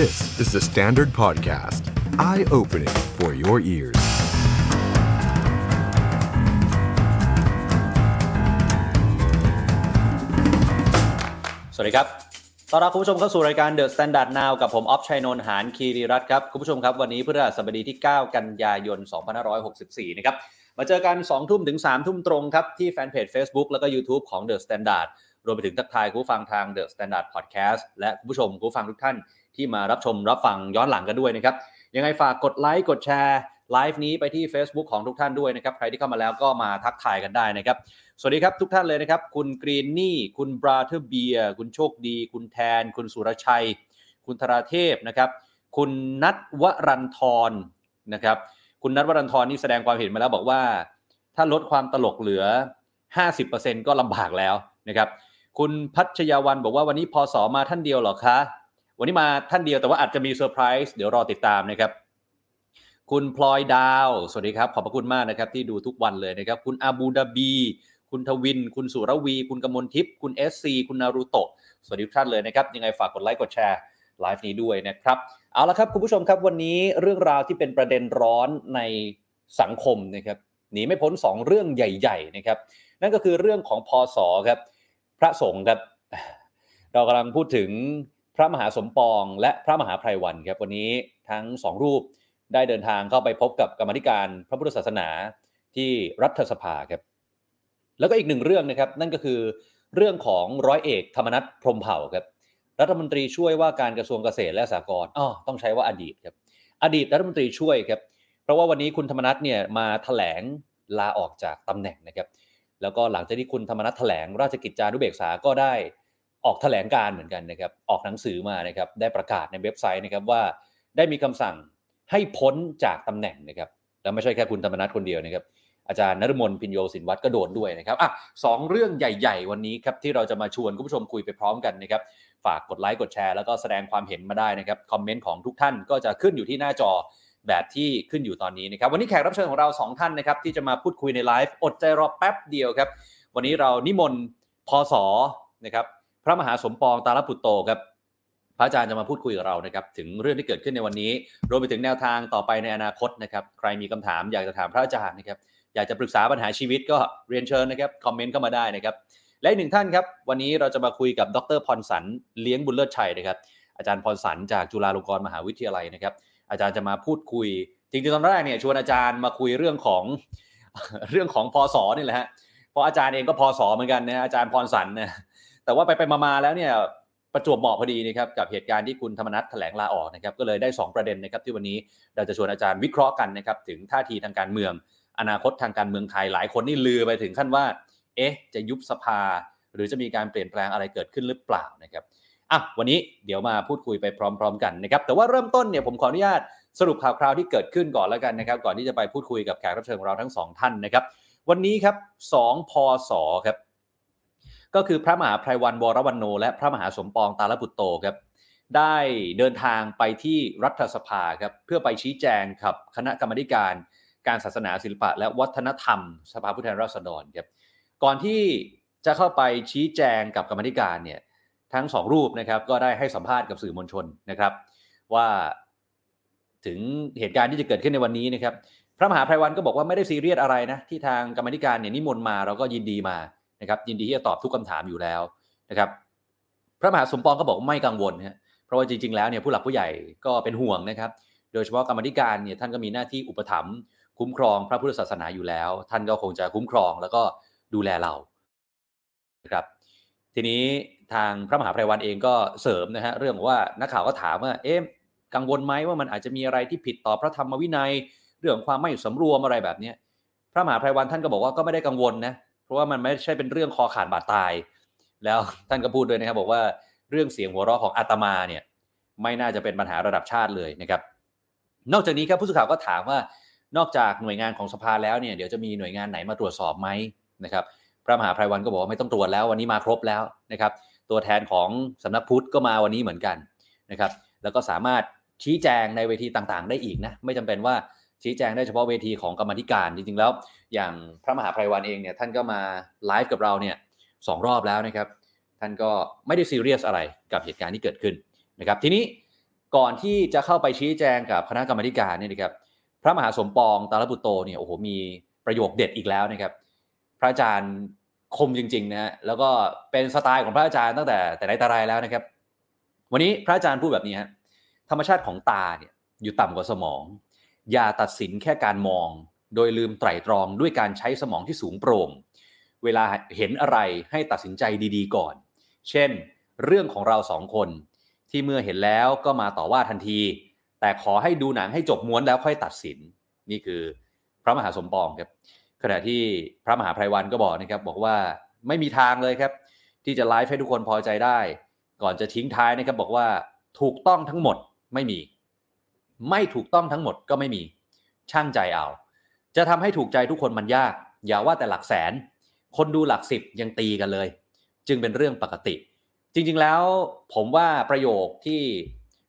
This is the Standard Podcast. Eye-opening for your ears. สวัสดีครับ ต้อนรับคุณผู้ชมเข้าสู่รายการ The Standard Now กับผมออฟชัยนนท์หานคีรีรัตน์ครับ คุณผู้ชมครับ วันนี้พฤหัสบดีที่ 9 กันยายน 2564 นะครับ มาเจอกัน 2 ทุ่มถึง 3 ทุ่มตรงครับ ที่แฟนเพจ Facebook แล้วก็ YouTube ของ The Standard รวมไปถึงทักทายคุณฟังทาง The Standard Podcast และคุณผู้ชมคุณฟังทุกท่าน ที่มารับชมรับฟังย้อนหลังกันด้วยนะครับ ยังไงฝากกดไลค์กดแชร์ไลฟ์นี้ไปที่ Facebook ของทุกท่านด้วยนะครับ ใครที่เข้ามาแล้วก็มาทักทายกันได้นะครับ สวัสดีครับทุกท่านเลยนะครับ คุณกรีนนี่ คุณบราเธอร์เบียคุณโชคดี คุณแทน คุณสุรชัย คุณธราเทพนะครับ คุณนัทวรันทรนะครับ คุณนัทวรันทรนี่แสดงความเห็นมาแล้วบอกว่า ถ้าลดความตลกเหลือ 50%ก็ลำบากแล้วนะครับ คุณพัชยาวันบอกว่าวันนี้พอสอมาท่านเดียวหรอคะ วันนี้มาท่านเดียวแต่ว่าอาจจะมีเซอร์ไพรส์เดี๋ยวรอติดตามนะครับ คุณพลอยดาว สวัสดีครับ ขอบพระคุณมากนะครับ ที่ดูทุกวันเลยนะครับ คุณอาบูดาบี คุณทวิน คุณสุรวี คุณกมลทิพย์คุณเอสซีคุณนารูโตะสวัสดีทุกท่านเลยนะครับ ยังไงฝากกดไลค์กดแชร์ไลฟ์นี้ด้วยนะครับ เอาละครับคุณผู้ชมครับวันนี้เรื่องราวที่เป็นประเด็นร้อนในสังคมนะครับหนีไม่พ้น 2 เรื่องใหญ่ๆนะครับ นั่นก็คือเรื่องของพอสอครับ พระสงฆ์ครับ เรากำลังพูดถึง พระมหาสมปองและพระมหาไพรวันครับวันนี้ทั้งสองรูปได้เดินทางเข้าไปพบกับกรรมธิการพระพุทธศาสนาที่รัฐสภาครับ แล้วก็อีกหนึ่งเรื่องนะครับ นั่นก็คือเรื่องของร้อยเอกธรรมนัฐพรมเผ่าครับ รัฐมนตรีช่วยว่าการกระทรวงเกษตรและสหกรณ์อ๋อต้องใช้ว่าอดีตครับ อดีตรัฐมนตรีช่วยครับ เพราะว่าวันนี้คุณธรรมนัฐเนี่ยมาแถลงลาออกจากตำแหน่งนะครับ แล้วก็หลังจากที่คุณธรรมนัฐแถลงราชกิจจานุเบกษาก็ได้ ออกแถลงการเหมือนกันนะครับ ออกหนังสือมานะครับ ได้ประกาศในเว็บไซต์นะครับว่าได้มีคำสั่งให้พ้นจากตำแหน่งนะครับ แล้วไม่ใช่แค่คุณธรรมนัฐคนเดียวนะครับ อาจารย์นฤมลพินโยสินวัตรก็โดนด้วยนะครับอะสองเรื่องใหญ่ๆ วันนี้ครับที่เราจะมาชวนคุณผู้ชมคุยไปพร้อมกันนะครับ ฝากกดไลค์กดแชร์แล้วก็แสดงความเห็นมาได้นะครับ คอมเมนต์ของทุกท่านก็จะขึ้นอยู่ที่หน้าจอแบบที่ขึ้นอยู่ตอนนี้นะครับ วันนี้แขกรับเชิญของเรา 2 ท่านนะครับที่จะมาพูดคุยในไลฟ์อดใจรอแป๊บเดียวครับ วันนี้เรานิมนต์พศนะครับ พระมหาสมปองตาลปุตโตครับพระอาจารย์จะมาพูดคุยกับเรานะครับถึงเรื่องที่เกิดขึ้นในวันนี้ รวมไปถึงแนวทางต่อไปในอนาคตนะครับใครมีคำถามอยากจะถามพระอาจารย์นะครับอยากจะปรึกษาปัญหาชีวิตก็เรียนเชิญนะครับคอมเมนต์เข้ามาได้นะครับและอีกหนึ่งท่านครับวันนี้เราจะมาคุยกับดรพรสันเลี้ยงบุญเลิศชัยนะครับอาจารย์พรสันจากจุฬาลงกรณ์มหาวิทยาลัยนะครับอาจารย์จะมาพูดคุย จริงๆตอนแรกเนี่ยชวนอาจารย์มาคุยเรื่องของเรื่องของพศนี่แหละฮะเพราะอาจารย์เองก็พศเหมือนกันนะอาจารย์พรสันนะ แต่ว่าไปไปมาแล้วเนี่ยประจวบเหมาะพอดีนะครับกับเหตุการณ์ที่คุณธรรมนัฐแถลงลาออกนะครับก็เลยได้ 2 ประเด็นนะครับที่วันนี้เราจะชวนอาจารย์วิเคราะห์กันนะครับถึงท่าทีทางการเมือง อนาคตทางการเมืองไทยหลายคนนี่ลือไปถึงขั้นว่า เอ๊ะ จะยุบสภา หรือจะมีการเปลี่ยนแปลงอะไรเกิดขึ้นหรือเปล่านะครับอะวันนี้เดี๋ยวมาพูดคุยไปพร้อม ๆ กันนะครับแต่ว่าเริ่มต้นเนี่ยผมขออนุญาตสรุปข่าวคราวที่เกิดขึ้นก่อนแล้วกันนะครับก่อนที่จะไปพูดคุยกับแขกรับเชิญของเราทั้งสองท่านนะครับวันนี้ครับ2พศครับ ก็คือพระมหาไพรวันวรวันโน และพระมหาสมปองตาลปุตโตครับได้เดินทางไปที่รัฐสภาครับเพื่อไปชี้แจงกับคณะกรรมการการศาสนาศิลปะ และวัฒนธรรม สภาผู้แทนราษฎรครับก่อนที่จะเข้าไปชี้แจงกับกรรมการเนี่ยทั้งสองรูปนะครับก็ได้ให้สัมภาษณ์กับสื่อมวลชนนะครับ ว่าถึงเหตุการณ์ที่จะเกิดขึ้นในวันนี้นะครับ พระมหาไพรวันก็บอกว่าไม่ได้ซีเรียสอะไรนะที่ทางกรรมธิการเนี่ยนิมนต์มาเราก็ยินดีมา นะครับยินดีที่จะตอบทุกคำถามอยู่แล้วนะครับพระมหาสมปองก็บอกไม่กังวลนะเพราะว่าจริงๆแล้วเนี่ยผู้หลักผู้ใหญ่ก็เป็นห่วงนะครับ โดยเฉพาะกรรมธิการเนี่ยท่านก็มีหน้าที่อุปถัมภ์คุ้มครองพระพุทธศาสนาอยู่แล้ว ท่านก็คงจะคุ้มครองแล้วก็ดูแลเรานะครับทีนี้ทางพระมหาไพรวันเองก็เสริมนะฮะเรื่องว่านักข่าวก็ถามว่าเอ๊ะกังวลไหมว่ามันอาจจะมีอะไรที่ผิดต่อพระธรรมวินัย เรื่องความไม่สำรวมอะไรแบบนี้พระมหาไพรวันท่านก็บอกว่าก็ไม่ได้กังวลนะ ราะว่ามันไม่ใช่เป็นเรื่องคอขาดบาดตาย แล้วท่านก็พูดด้วยนะครับ บอกว่าเรื่องเสียงหัวเราะของอาตมาเนี่ยไม่น่าจะเป็นปัญหาระดับชาติเลยนะครับ นอกจากนี้ครับผู้สื่อข่าวก็ถามว่านอกจากหน่วยงานของสภาแล้วเนี่ยเดี๋ยวจะมีหน่วยงานไหนมาตรวจสอบไหมนะครับพระมหาไพรวันก็บอกว่าไม่ต้องตรวจแล้ววันนี้มาครบแล้วนะครับ ตัวแทนของสำนักพุทธก็มาวันนี้เหมือนกันนะครับ แล้วก็สามารถชี้แจงในเวทีต่างๆ ได้อีกนะไม่จำเป็นว่า ชี้แจงได้เฉพาะเวทีของกรรมธิการจริงๆแล้ว อย่างพระมหาไพรวันเองเนี่ยท่านก็มาไลฟ์กับเราเนี่ยสองรอบแล้วนะครับ ท่านก็ไม่ได้ซีเรียสอะไรกับเหตุการณ์ที่เกิดขึ้นนะครับ ทีนี้ก่อนที่จะเข้าไปชี้แจงกับคณะกรรมการเนี่ยนะครับ พระมหาสมปองตาลปุตโตเนี่ยโอ้โหมีประโยคเด็ดอีกแล้วนะครับ พระอาจารย์คมจริงๆนะฮะแล้วก็เป็นสไตล์ของพระอาจารย์ตั้งแต่แต่ไหนแต่ไรแล้วนะครับ วันนี้พระอาจารย์พูดแบบนี้ฮะธรรมชาติของตาเนี่ยอยู่ต่ำกว่าสมอง อย่าตัดสินแค่การมอง โดยลืมไตร่ตรองด้วยการใช้สมองที่สูงโปร่ง เวลาเห็นอะไรให้ตัดสินใจดีๆก่อน เช่น เรื่องของเราสองคน ที่เมื่อเห็นแล้วก็มาต่อว่าทันที แต่ขอให้ดูหนังให้จบม้วนแล้วค่อยตัดสิน นี่คือพระมหาสมปองครับ ขณะที่พระมหาไพรวันก็บอกนะครับ บอกว่าไม่มีทางเลยครับ ที่จะไลฟ์ให้ทุกคนพอใจได้ ก่อนจะทิ้งท้ายนะครับบอกว่าถูกต้องทั้งหมดไม่มี ไม่ถูกต้องทั้งหมดก็ไม่มีช่างใจเอา จะทำให้ถูกใจทุกคนมันยาก อย่าว่าแต่หลักแสน คนดูหลักสิบยังตีกันเลย จึงเป็นเรื่องปกติ จริงๆแล้วผมว่าประโยคที่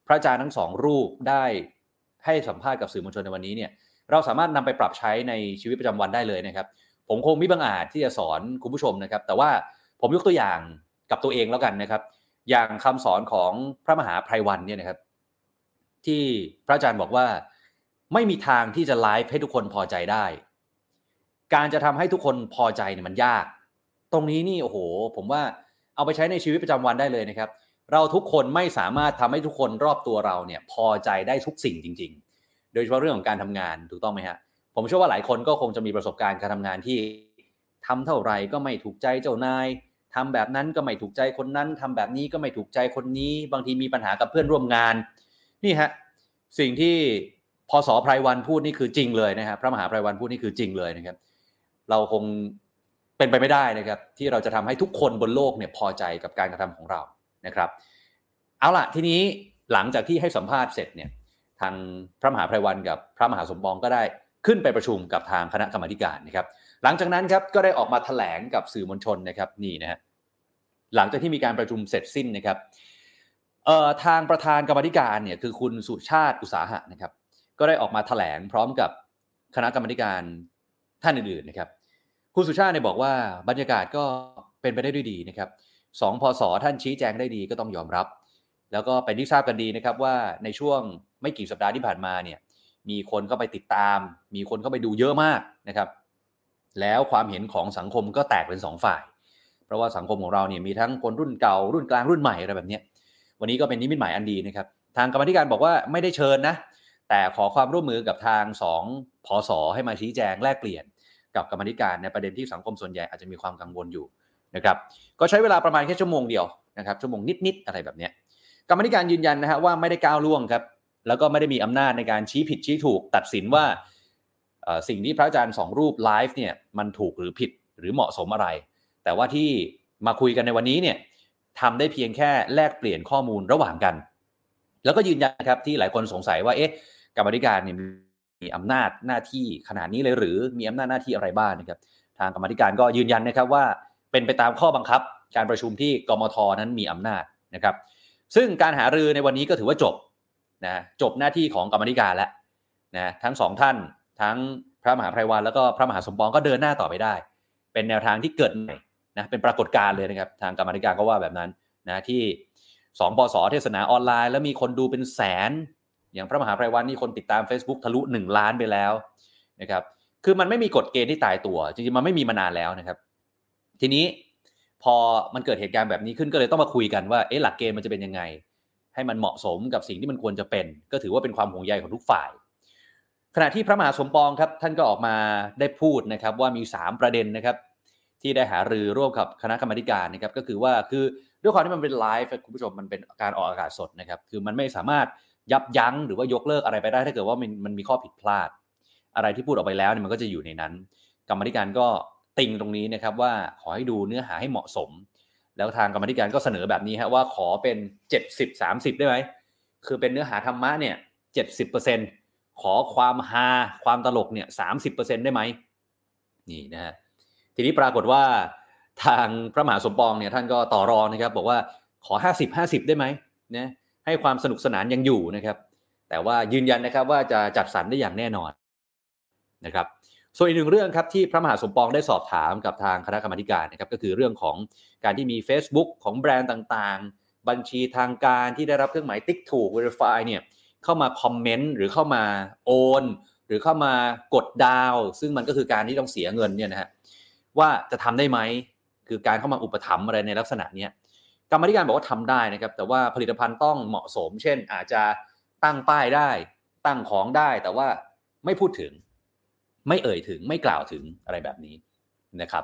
พระอาจารย์ทั้งสองรูปได้ให้สัมภาษณ์กับสื่อมวลชนในวันนี้เนี่ยเราสามารถนำไปปรับใช้ในชีวิตประจำวันได้เลยนะครับ ผมคงมิบังอาจที่จะสอนคุณผู้ชมนะครับ แต่ว่าผมยกตัวอย่างกับตัวเองแล้วกันนะครับ อย่างคำสอนของพระมหาไพรวันเนี่ยนะครับ ที่พระอาจารย์บอกว่า ไม่มีทางที่จะไลฟ์ให้ทุกคนพอใจได้ การจะทำให้ทุกคนพอใจเนี่ยมันยาก ตรงนี้นี่โอ้โห ผมว่าเอาไปใช้ในชีวิตประจำวันได้เลยนะครับ เราทุกคนไม่สามารถทำให้ทุกคนรอบตัวเราเนี่ยพอใจได้ทุกสิ่งจริง ๆ โดยเฉพาะเรื่องของการทำงานถูกต้องไหมฮะผมเชื่อว่าหลายคนก็คงจะมีประสบการณ์การทำงานที่ทำเท่าไหร่ก็ไม่ถูกใจเจ้านายทำแบบนั้นก็ไม่ถูกใจคนนั้นทำแบบนี้ก็ไม่ถูกใจคนนี้ บางทีมีปัญหากับเพื่อนร่วมงาน นี่ฮะสิ่งที่พศไพรวันพูดนี่คือจริงเลยนะครับพระมหาไพรวันพูดนี่คือจริงเลยนะครับ เราคงเป็นไปไม่ได้นะครับ ที่เราจะทำให้ทุกคนบนโลกเนี่ยพอใจกับการกระทำของเรานะครับ เอาล่ะทีนี้หลังจากที่ให้สัมภาษณ์เสร็จเนี่ยทางพระมหาไพรวันกับพระมหาสมปองก็ได้ขึ้นไปประชุมกับทางคณะกรรมการนะครับ หลังจากนั้นครับก็ได้ออกมาแถลงกับสื่อมวลชนนะครับนี่นะฮะหลังจากที่มีการประชุมเสร็จสิ้นนะครับ เอ่อทางประธานกรรมธิการเนี่ยคือคุณสุชาติอุตสาหะนะครับ ก็ได้ออกมาแถลงพร้อมกับคณะกรรมการท่านอื่นๆนะครับ คุณสุชาติเนี่ยบอกว่าบรรยากาศก็เป็นไปได้ด้วยดีนะครับสองพศท่านชี้แจงได้ดีก็ต้องยอมรับ แล้วก็เป็นที่ทราบกันดีนะครับว่าในช่วงไม่กี่สัปดาห์ที่ผ่านมาเนี่ยมีคนเข้าไปติดตาม มีคนเข้าไปดูเยอะมากนะครับ แล้วความเห็นของสังคมก็แตกเป็น 2 ฝ่าย เพราะว่าสังคมของเราเนี่ยมีทั้งคนรุ่นเก่ารุ่นกลางรุ่นใหม่อะไรแบบนี้ วันนี้ก็เป็นนิมิตหมายอันดีนะครับ ทางกรรมธิการบอกว่าไม่ได้เชิญนะ แต่ขอความร่วมมือกับทาง2พศให้มาชี้แจงแลกเปลี่ยน กับกรรมธิการในประเด็นที่สังคมส่วนใหญ่อาจจะมีความกังวลอยู่นะครับ ก็ใช้เวลาประมาณแค่ชั่วโมงเดียวนะครับชั่วโมงนิดๆอะไรแบบนี้กรรมธิการยืนยันนะฮะว่าไม่ได้ก้าวล่วงครับแล้วก็ไม่ได้มีอำนาจในการชี้ผิดชี้ถูก ตัดสินว่าสิ่งที่พระอาจารย์สองรูปไลฟ์เนี่ยมันถูกหรือผิดหรือเหมาะสมอะไร แต่ว่าที่มาคุยกันในวันนี้เนี่ย ทำได้เพียงแค่แลกเปลี่ยนข้อมูลระหว่างกัน แล้วก็ยืนยันครับที่หลายคนสงสัยว่าเอ๊ะกรรมธิการเนี่ยมีอำนาจหน้าที่ขนาดนี้เลยหรือมีอำนาจหน้าที่อะไรบ้างนะครับ ทางกรรมธิการก็ยืนยันนะครับว่าเป็นไปตามข้อบังคับ การประชุมที่กมทนั้นมีอำนาจนะครับ ซึ่งการหารือในวันนี้ก็ถือว่าจบนะจบหน้าที่ของกรรมธิการแล้วนะทั้งสองท่านทั้งพระมหาไพรวันแล้วก็พระมหาสมปองก็เดินหน้าต่อไปได้ เป็นแนวทางที่เกิดใหม่ นะเป็นปรากฏการณ์เลยนะครับ ทางกรรมธิการก็ว่าแบบนั้นนะที่สองปศเทศนาออนไลน์ แล้วมีคนดูเป็นแสน อย่างพระมหาไพรวันนี่คนติดตาม Facebook ทะลุ 1 ล้านไปแล้วนะครับคือมันไม่มีกฎเกณฑ์ที่ตายตัว จริงๆ มันไม่มีมานานแล้วนะครับ ทีนี้พอมันเกิดเหตุการณ์แบบนี้ขึ้นก็เลยต้องมาคุยกันว่าเอ๊ะหลักเกณฑ์มันจะเป็นยังไง ให้มันเหมาะสมกับสิ่งที่มันควรจะเป็น ก็ถือว่าเป็นความห่วงใยของทุกฝ่าย ขณะที่พระมหาสมปองครับท่านก็ออกมาได้พูดนะครับว่ามี 3 ประเด็นนะครับ ที่ได้หารือร่วมกับคณะกรรมการนะครับก็คือว่าคือด้วยความที่มันเป็นไลฟ์คุณผู้ชมมันเป็นการออกอากาศสดนะครับคือมันไม่สามารถยับยั้งหรือว่ายกเลิกอะไรไปได้ถ้าเกิดว่ามันมันมีข้อผิดพลาด อะไรที่พูดออกไปแล้วเนี่ยมันก็จะอยู่ในนั้น กรรมธิการก็ติงตรงนี้นะครับว่าขอให้ดูเนื้อหาให้เหมาะสม แล้วทางกรรมธิการก็เสนอแบบนี้ฮะว่าขอเป็น 70 30 ได้ไหมคือเป็นเนื้อหาธรรมะเนี่ย70%ขอความฮาความตลกเนี่ย30%ได้ไหมนี่นะฮะ ทีนี้ปรากฏว่าทางพระมหาสมปองเนี่ยท่านก็ต่อรองนะครับ บอกว่าขอ 50 50 ได้ไหมนะให้ความสนุกสนานยังอยู่นะครับ แต่ว่ายืนยันนะครับว่าจะจัดสรรได้อย่างแน่นอนนะครับส่วนอีกหนึ่งเรื่องครับที่พระมหาสมปองได้สอบถามกับทางคณะกรรมการนะครับก็คือเรื่องของการที่มี Facebook ของแบรนด์ต่างๆ บัญชีทางการที่ได้รับเครื่องหมายติ๊กถูก verify เนี่ยเข้ามาคอมเมนต์หรือเข้ามาโอน หรือเข้ามากดดาว ซึ่งมันก็คือการที่ต้องเสียเงินเนี่ยนะฮะ ว่าจะทำได้ไหมคือการเข้ามาอุปถัมภ์อะไรในลักษณะนี้กรรมธิการบอกว่าทำได้นะครับ แต่ว่าผลิตภัณฑ์ต้องเหมาะสม เช่น อาจจะตั้งป้ายได้ตั้งของได้ แต่ว่าไม่พูดถึง ไม่เอ่ยถึงไม่กล่าวถึงอะไรแบบนี้นะครับ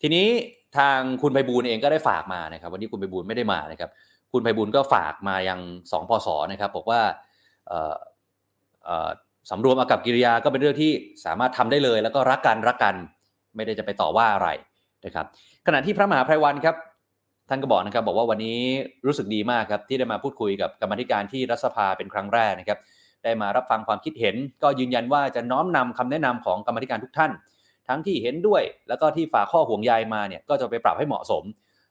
ทีนี้ทางคุณไพบูลเองก็ได้ฝากมานะครับ วันนี้คุณไพบูลไม่ได้มานะครับ คุณไพบูลก็ฝากมายังสองพศนะครับบอกว่าสำรวมอากับกิริยาก็เป็นเรื่องที่สามารถทำได้เลย แล้วก็รักกันรักกัน ไม่ได้จะไปต่อว่าอะไรนะครับขณะที่พระมหาไพรวันครับท่านก็บอกนะครับบอกว่าวันนี้รู้สึกดีมากครับที่ได้มาพูดคุยกับกรรมธิการที่รัฐสภาเป็นครั้งแรกนะครับได้มารับฟังความคิดเห็น ก็ยืนยันว่าจะน้อมนำคำแนะนำของกรรมธิการทุกท่าน ทั้งที่เห็นด้วย แล้วก็ที่ฝากข้อห่วงใยมาเนี่ยก็จะไปปรับให้เหมาะสม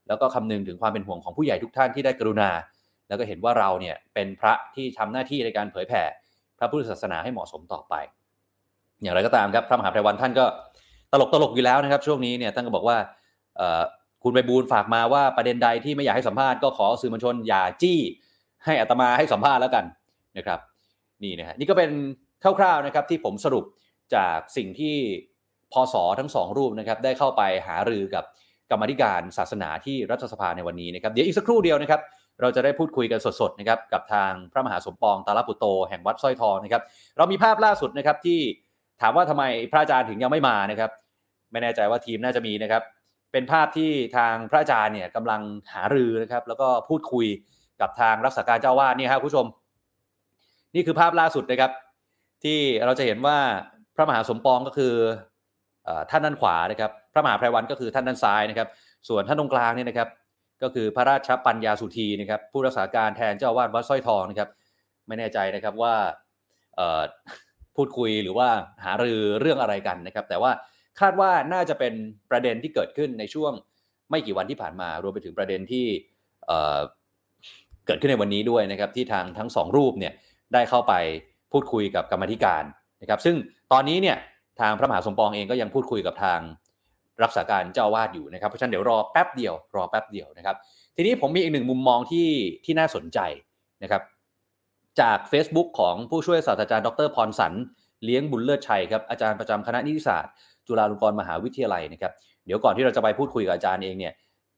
แล้วก็คำนึงถึงความเป็นห่วงของผู้ใหญ่ทุกท่านที่ได้กรุณา แล้วก็เห็นว่าเราเนี่ยเป็นพระที่ทำหน้าที่ในการเผยแผ่พระพุทธศาสนาให้เหมาะสมต่อไป อย่างไรก็ตามครับพระมหาไพรวันท่านก็ ตลกตลกอยู่แล้วนะครับ ช่วงนี้เนี่ยท่านก็บอกว่าคุณไปบูลฝากมาว่าประเด็นใดที่ไม่อยากให้สัมภาษณ์ก็ขอสื่อมวลชนอย่าจี้ให้อัตมาให้สัมภาษณ์แล้วกันนะครับนี่นะฮะนี่ก็เป็นคร่าวๆนะครับที่ผมสรุปจากสิ่งที่พศทั้งสองรูปนะครับได้เข้าไปหารือกับกรรมธิการศาสนาที่รัฐสภาในวันนี้นะครับเดี๋ยวอีกสักครู่เดียวนะครับ เราจะได้พูดคุยกันสดๆนะครับกับทางพระมหาสมปองตาลปุตโตแห่งวัดสร้อยทองนะครับเรามีภาพล่าสุดนะครับที่ ถามว่าทำไมพระอาจารย์ถึงยังไม่มานะครับ ไม่แน่ใจว่าทีมน่าจะมีนะครับ เป็นภาพที่ทางพระอาจารย์เนี่ยกำลังหารือนะครับ แล้วก็พูดคุยกับทางรักษาการเจ้าวาดนี่ครับผู้ชม นี่คือภาพล่าสุดนะครับ ที่เราจะเห็นว่าพระมหาสมปองก็คือท่านด้านขวานะครับ พระมหาไพรวันก็คือท่านด้านซ้ายนะครับ ส่วนท่านตรงกลางนี่นะครับ ก็คือพระราชปัญญาสุธีนะครับ ผู้รักษาการแทนเจ้าวาดวัดสร้อยทองนะครับ ไม่แน่ใจนะครับว่า พูดคุยหรือว่าหารือเรื่องอะไรกันนะครับ แต่ว่าคาดว่าน่าจะเป็นประเด็นที่เกิดขึ้นในช่วงไม่กี่วันที่ผ่านมารวมไปถึงประเด็นที่เกิดขึ้นในวันนี้ด้วยนะครับ ที่ทางทั้งสองรูปเนี่ยได้เข้าไปพูดคุยกับกรรมธิการนะครับ ซึ่งตอนนี้เนี่ยทางพระมหาสมปองเองก็ยังพูดคุยกับทางรักษาการเจ้าวาดอยู่นะครับเพราะฉะนั้นเดี๋ยวรอแป๊บเดียวรอแป๊บเดียวนะครับ ทีนี้ผมมีอีกหนึ่งมุมมองที่ที่น่าสนใจนะครับ จาก Facebook ของผู้ช่วยศาสตราจารย์ดรพรสันเลี้ยงบุญเลิศชัยครับอาจารย์ประจำคณะนิติศาสตร์ จุฬาลงกรณ์มหาวิทยาลัยนะครับเดี๋ยวก่อนที่เราจะไปพูดคุยกับอาจารย์เองเนี่ย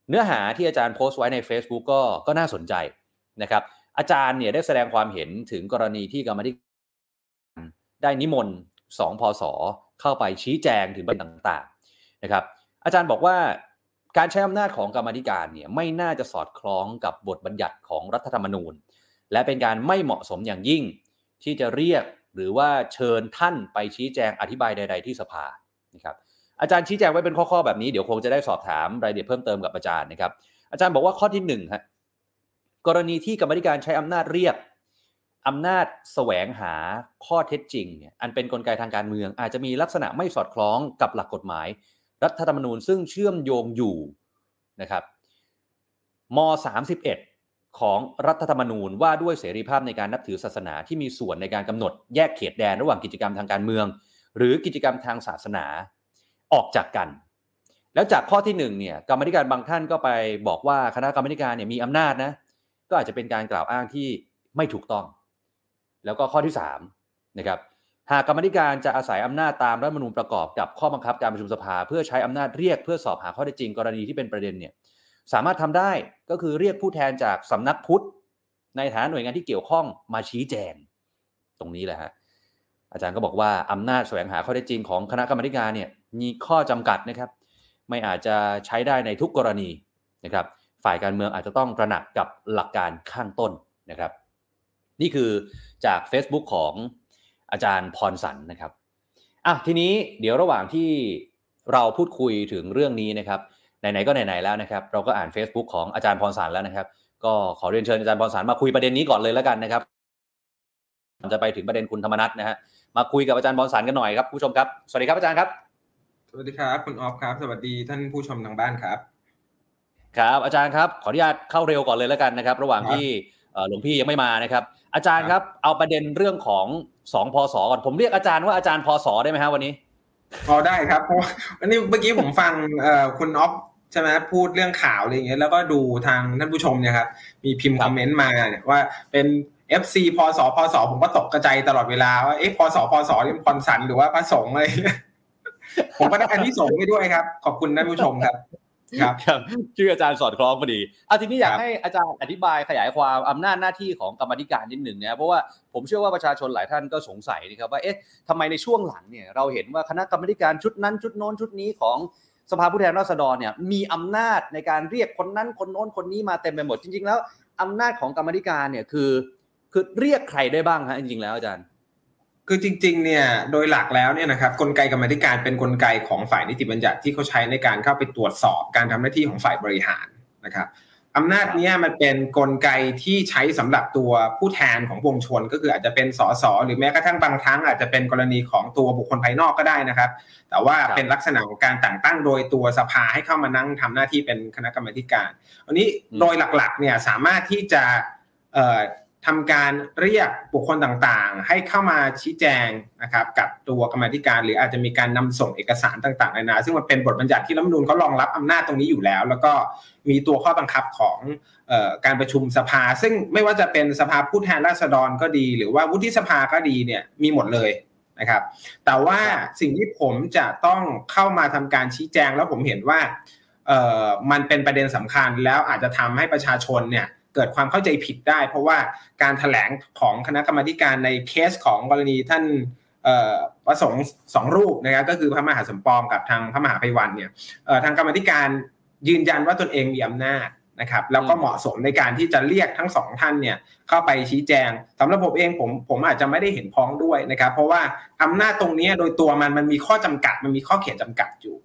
เนื้อหาที่อาจารย์โพสต์ไว้ใน Facebook ก็ก็น่าสนใจนะครับอาจารย์เนี่ยได้แสดงความเห็นถึงกรณีที่กรรมธิการได้นิมนต์สองพศเข้าไปชี้แจงถึงประเด็นต่างๆนะครับอาจารย์บอกว่าการใช้อำนาจของกรรมธิการเนี่ยไม่น่าจะสอดคล้องกับบทบัญญัติของรัฐธรรมนูญ และเป็นการไม่เหมาะสมอย่างยิ่ง ที่จะเรียกหรือว่าเชิญท่านไปชี้แจงอธิบายใด ๆ ที่สภานะครับอาจารย์ชี้แจงไว้เป็นข้อๆแบบนี้เดี๋ยวคงจะได้สอบถามรายละเอียดเพิ่มเติมกับอาจารย์นะครับ อาจารย์บอกว่าข้อที่1ฮะกรณีที่กรรมธิการใช้อำนาจเรียกอำนาจแสวงหาข้อเท็จจริงเนี่ยอันเป็นนกลไกทางการเมือง อาจจะมีลักษณะไม่สอดคล้องกับหลักกฎหมาย รัฐธรรมนูญซึ่งเชื่อมโยงอยู่นะครับม 31 ของรัฐธรรมนูญว่าด้วยเสรีภาพในการนับถือศาสนาที่มีส่วนในการกำหนดแยกเขตแดนระหว่างกิจกรรมทางการเมือง หรือกิจกรรมทางศาสนาออกจากกัน แล้วจากข้อที่1เนี่ยกรรมธิการบางท่านก็ไปบอกว่าคณะกรรมการเนี่ยมีอำนาจนะก็อาจจะเป็นการกล่าวอ้างที่ไม่ถูกต้อง แล้วก็ข้อที่3นะครับหากกรรมธิการจะอาศัยอำนาจตามรัฐมนูญประกอบกับข้อบังคับการประชุมสภา เพื่อใช้อำนาจเรียกเพื่อสอบหาข้อเท็จจริงกรณีที่เป็นประเด็นเนี่ย สามารถทำได้ก็คือเรียกผู้แทนจากสำนักพุทธ ในฐานะหน่วยงานที่เกี่ยวข้องมาชี้แจง ตรงนี้แหละฮะอาจารย์ก็บอกว่าอำนาจแสวงหาข้อเท็จจริงของคณะกรรมการเนี่ยมีข้อจำกัดนะครับ ไม่อาจจะใช้ได้ในทุกกรณีนะครับ ฝ่ายการเมืองอาจจะต้องตระหนักกับหลักการข้างต้นนะครับ นี่คือจาก Facebook ของอาจารย์พรสันนะครับอะทีนี้เดี๋ยวระหว่างที่เราพูดคุยถึงเรื่องนี้นะครับ ไหนๆก็ไหนๆแล้วนะครับ เราก็อ่าน Facebook ของอาจารย์พรสันแล้วนะครับ ก็ขอเรียนเชิญอาจารย์พรสันมาคุยประเด็นนี้ก่อนเลยแล้วกันนะครับจะไปถึงประเด็นคุณธรรมนัทนะฮะมาคุยกับอาจารย์บอลสันกันหน่อยครับผู้ชมครับสวัสดีครับอาจารย์ครับสวัสดีครับคุณออฟครับ สวัสดีท่านผู้ชมทางบ้านครับ ครับอาจารย์ครับขออนุญาตเข้าเร็วก่อนเลยแล้วกันนะครับ ระหว่างที่หลวงพี่ยังไม่มานะครับ อาจารย์ครับเอาประเด็นเรื่องของสองพศก่อนผมเรียกอาจารย์ว่าอาจารย์พศได้ไหมฮะวันนี้พอได้ครับเพราะวันนี้เมื่อกี้ผมฟังคุณออฟ ใช่ไหมพูดเรื่องข่าวอะไรอย่างเงี้ยแล้วก็ดูทางท่านผู้ชมเนี่ยครับมีพิมพ์ครัคบอมเมนต์มาเนี่ยว่าเป็น FC พศพศผมก็ตกกระจายตลอดเวลาว่าเอ๊ะพศพศนี่มันพรสันหรือว่าพระสงฆ์อะไรอย่างเงี้ยผมก็ได้อันที่ส่งส์ไปด้วยครับ ขอบคุณท่านผู้ชมครับครับครับชื่ออาจารย์สอดคล้องพอดีอะทีนี้อยากครับให้อาจารย์อธิบายขยายความอำนาจหน้าที่ของกรรมาธิการนิดหนึ่งนะเพราะว่าผมเชื่อว่าประชาชนหลายท่านก็สงสัยนะครับว่าเอ๊ะทำไมในช่วงหลังเนี่ยเราเห็นว่าคณะกรรมาธิการชุดนั้นชุดโน้นชุดนี้ของ สภาผู้แทนราษฎรเนี่ยมีอำนาจในการเรียกคนนั้นคนโน้นคนนี้มาเต็มไปหมดจริง ๆ แล้วอำนาจของกรรมธิการเนี่ยคือคือเรียกใครได้บ้างฮะจริงๆแล้วอาจารย์ คือจริงๆเนี่ยโดยหลักแล้วเนี่ยนะครับกลไกกรรมธิการเป็นกลไกของฝ่ายนิติบัญญัติที่เขาใช้ในการเข้าไปตรวจสอบการทำหน้าที่ของฝ่ายบริหารนะครับ อำนาจเนี้ยมันเป็นกลไกที่ใช้สำหรับตัวผู้แทนของปวงชน ก็คืออาจจะเป็นสสหรือแม้กระทั่งบางครั้งอาจจะเป็นกรณีของตัวบุคคลภายนอกก็ได้นะครับ แต่ว่าครับเป็นลักษณะของการแต่งตั้งโดยตัวสภาให้เข้ามานั่งทำหน้าที่เป็นคณะกรรมาธิการวันนี้โดยหลักๆเนี่ยสามารถที่จะเอ่อ ทำการเรียกบุคคลต่างๆ ให้เข้ามาชี้แจงนะครับกับตัวกรรมธิการ หรืออาจจะมีการนำส่งเอกสารต่างๆนานาซึ่งมันเป็นบทบัญญัติที่รัฐมนูญเขารองรับอำนาจตรงนี้อยู่แล้ว แล้วก็มีตัวข้อบังคับของออการประชุมสภา ซึ่งไม่ว่าจะเป็นสภาผู้แทนราษฎรก็ดี หรือว่าวุฒิสภาก็ดีเนี่ยมีหมดเลยนะครับ แต่ว่าสิ่งที่ผมจะต้องเข้ามาทำการชี้แจงแล้วผมเห็นว่ามันเป็นประเด็นสำคัญแล้วอาจจะทำให้ประชาชนเนี่ย เกิดความเข้าใจผิดได้ เพราะว่าการแถลงของคณะกรรมการในเคสของกรณีท่านประสงค์สองรูปนะครับก็คือพระมหาสมปองกับทางพระมหาไพวันเนี่ยทางกรรมการยืนยันว่าตนเองมีอำนาจนะครับแล้วก็เหมาะสมในการที่จะเรียกทั้งสองท่านเนี่ยเข้าไปชี้แจงสำหรับผมเองผมผมอาจจะไม่ได้เห็นพ้องด้วยนะครับ เพราะว่าอำนาจตรงนี้โดยตัวมันมันมีข้อจำกัด มันมีข้อเขียนจำกัดอยู่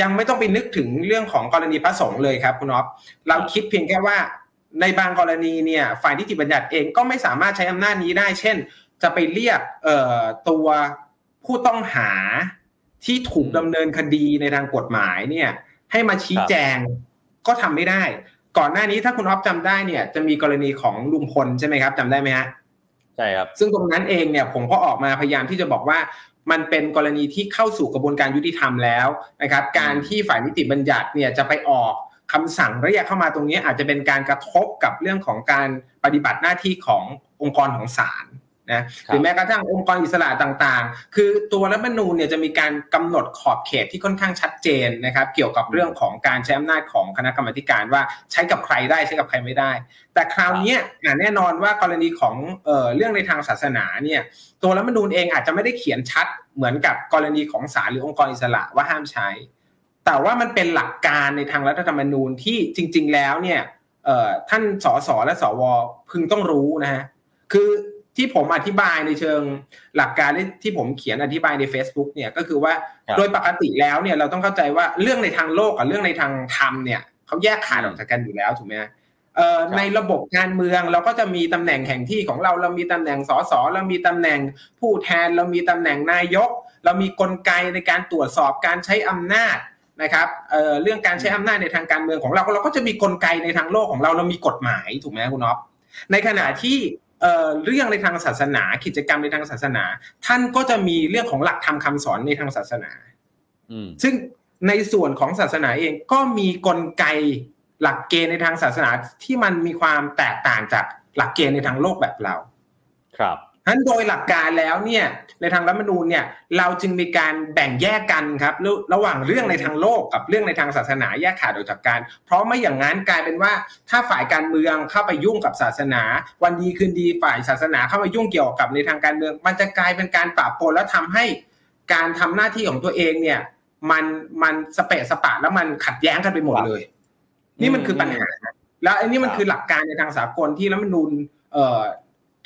ยังไม่ต้องไปนึกถึงเรื่องของกรณีพระสงฆ์เลยครับคุณอ๊อฟเราคิดเพียงแค่ว่า ในบางกรณีเนี่ยฝ่ายนิติบัญญัติเองก็ไม่สามารถใช้อำนาจนี้ได้ เช่น จะไปเรียกเอ่อตัวผู้ต้องหาที่ถูกดำเนินคดีในทางกฎหมายเนี่ยให้มาชี้แจงก็ทำไม่ได้ ก่อนหน้านี้ถ้าคุณอ๊อฟจำได้เนี่ย จะมีกรณีของลุงพลใช่ไหมครับจำได้ไหมฮะใช่ครับ ซึ่งตรงนั้นเองเนี่ยผมก็ออกมาพยายามที่จะบอกว่ามันเป็นกรณีที่เข้าสู่กระบวนการยุติธรรมแล้วนะครับ การที่ฝ่ายนิติบัญญัติเนี่ยจะไปออก คำสั่งเรียกเข้ามาตรงนี้อาจจะเป็นการกระทบกับเรื่องของการปฏิบัติหน้าที่ขององค์กรของศาลนะหรือแม้กระทั่งองค์กรอิสระต่างๆ คือตัวรัฐธรรมนูญเนี่ยจะมีการกำหนดขอบเขตที่ค่อนข้างชัดเจนนะครับ เกี่ยวกับเรื่องของการใช้อำนาจของคณะกรรมาธิการว่าใช้กับใครได้ใช้กับใครไม่ได้ แต่คราวเนี้ยอะแน่นอนว่ากรณีของเอ่อเรื่องในทางศาสนาเนี่ยตัวรัฐธรรมนูญเองอาจจะไม่ได้เขียนชัดเหมือนกับกรณีของศาลหรือองค์กรอิสระว่าห้ามใช้ แต่ว่ามันเป็นหลักการในทางรัฐธรรมนูญที่จริง ๆ แล้วเนี่ยเอ่อท่านสสและสวพึงต้องรู้นะฮะคือที่ผมอธิบายในเชิงหลักการที่ผมเขียนอธิบายใน Facebook เนี่ยก็คือว่าครับโดยปกติแล้วเนี่ยเราต้องเข้าใจว่าเรื่องในทางโลกกับเรื่องในทางธรรมเนี่ยเขาแยกขาดออกจากกันอยู่แล้วถูกไหมฮะเอ่อครับในระบบการเมืองเราก็จะมีตำแหน่งแห่งที่ของเราเรามีตำแหน่งสสเรามีตำแหน่งผู้แทนเรามีตำแหน่งนายก เรามีกลไกในการตรวจสอบการใช้อำนาจ นะครับเอ่อเรื่องการใช้อำนาจในทางการเมืองของเราเราก็จะมีกลไกในทางโลกของเราเรามีกฎหมายถูกไหมคุณน็อปในขณะที่เอ่อเรื่องในทางศาสนา กิจกรรมในทางศาสนา ท่านก็จะมีเรื่องของหลักธรรมคำสอนในทางศาสนาอืมซึ่งในส่วนของศาสนาเองก็มีกลไกหลักเกณฑ์ในทางศาสนาที่มันมีความแตกต่างจากหลักเกณฑ์ในทางโลกแบบเรา ครับ ฉะนั้นโดยหลักการแล้วเนี่ยในทางรัฐมนูญเนี่ยเราจึงมีการแบ่งแยกกันครับระหว่างเรื่องในทางโลกกับเรื่องในทางศาสนาแยกขาดออกจากกัน เพราะไม่อย่างนั้นกลายเป็นว่าถ้าฝ่ายการเมืองเข้าไปยุ่งกับศาสนา วันดีคืนดีฝ่ายศาสนาเข้ามายุ่งเกี่ยวกับในทางการเมือง มันจะกลายเป็นการปราบปนและทำให้การทำหน้าที่ของตัวเองเนี่ยมันมันสเปะสปะแล้วมันขัดแย้งกันไปหมดเลย นี่มันคือปัญหาแล้วอันนี้มันคือหลักการในทางสากลที่รัฐมนูญเอ่อ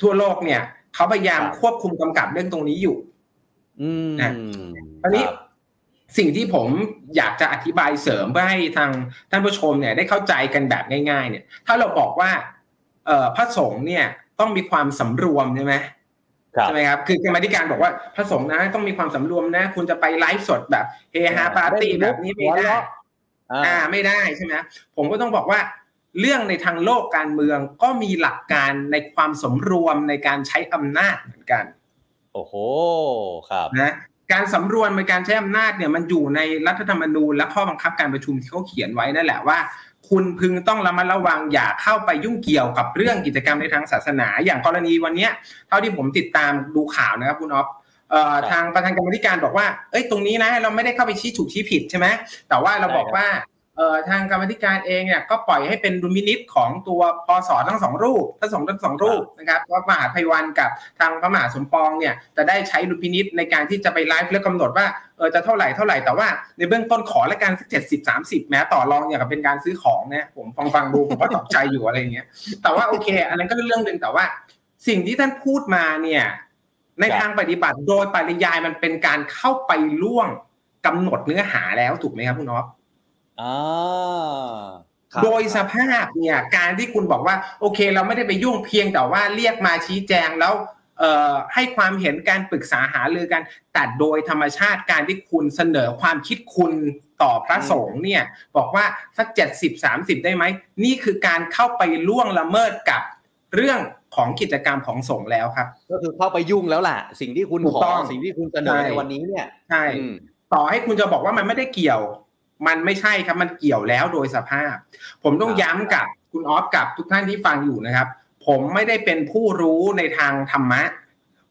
ทั่วโลกเนี่ย เขาพยายามครับควบคุมกำกับเรื่องตรงนี้อยู่ อืมนะอันนี้ครับสิ่งที่ผมอยากจะอธิบายเสริมเพื่อให้ทางท่านผู้ชมเนี่ยได้เข้าใจกันแบบง่าย ๆ เนี่ย ถ้าเราบอกว่า เอ่อพระสงฆ์เนี่ยต้องมีความสำรวมใช่ไหมครับใช่ไหมครับ คือกรรมาธิการบอกว่าพระสงฆ์นะต้องมีความสำรวมนะ คุณจะไปไลฟ์สดแบบเฮฮาปาร์ตี้แบบนี้ไม่ได้ อ่าอ่าไม่ได้ใช่ไหมผมก็ต้องบอกว่า เรื่องในทางโลกการเมืองก็มีหลักการในความสมรวมในการใช้อำนาจเหมือนกัน โอ้โหครับนะการสำรวจในการใช้อำนาจเนี่ยมันอยู่ในรัฐธรรมนูญและข้อบังคับการประชุมที่เขาเขียนไว้นั่นแหละว่า คุณพึงต้องระมัดระวังอย่าเข้าไปยุ่งเกี่ยวกับเรื่องกิจกรรมในทางศาสนา อย่างกรณีวันเนี้ยเท่าที่ผมติดตามดูข่าวนะครับคุณอ๊อฟเอ่อทางประธานกรรมธิการบอกว่า เอ้ยตรงนี้นะ เราไม่ได้เข้าไปชี้ถูกชี้ผิดใช่ไหมแต่ว่าเราบอกว่าเอ่อ ทางกรรมธิการเองเนี่ยก็ปล่อยให้เป็นดุลพินิษของตัวพศทั้งสองรูปทั้งสองทั้งสองรูปนะครับว่ามหาภัยวันกับทางพระมหาสมปองเนี่ยจะได้ใช้ดุลพินิษในการที่จะไปไลฟ์และกำหนดว่าเออจะเท่าไหร่เท่าไหร่แต่ว่าในเบื้องต้นขอและการสักเจ็ดสิบสามสิบแม้ต่อรองอย่างกับเป็นการซื้อของเนี่ยผมฟังฟังดูผมก็ตกใจอยู่อะไรเงี้ยแต่ว่าโอเค อันนั้นก็เป็นเรื่องหนึ่งแต่ว่า สิ่งที่ท่านพูดมาเนี่ยในทางปฏิบัติโดยปริยายมันเป็นการเข้าไปล่วงกำหนดเนื้อหาแล้วถูกไหมครับคุณอ๊อฟ อ่าครับโดยสภาพเนี่ยการที่คุณบอกว่า โอเค เราไม่ได้ไปยุ่งเพียงแต่ว่าเรียกมาชี้แจงแล้วเอ่อให้ความเห็นการปรึกษาหารือกัน แต่โดยธรรมชาติการที่คุณเสนอความคิดคุณต่อพระสงฆ์เนี่ย บอกว่าสักเจ็ดสิบสามสิบได้ไหม นี่คือการเข้าไปล่วงละเมิดกับเรื่องของกิจกรรมของสงฆ์แล้วครับ ก็คือเข้าไปยุ่งแล้วล่ะ สิ่งที่คุณถูขกอต้องสิ่งที่คุณเสนอใช่ในวันนี้เนี่ย ใช่อืมต่อให้คุณจะบอกว่ามันไม่ได้เกี่ยว มันไม่ใช่ครับมันเกี่ยวแล้วโดยสภาพ ผมต้องครับย้ำกับคุณออฟกับทุกท่านที่ฟังอยู่นะครับ ผมไม่ได้เป็นผู้รู้ในทางธรรมะ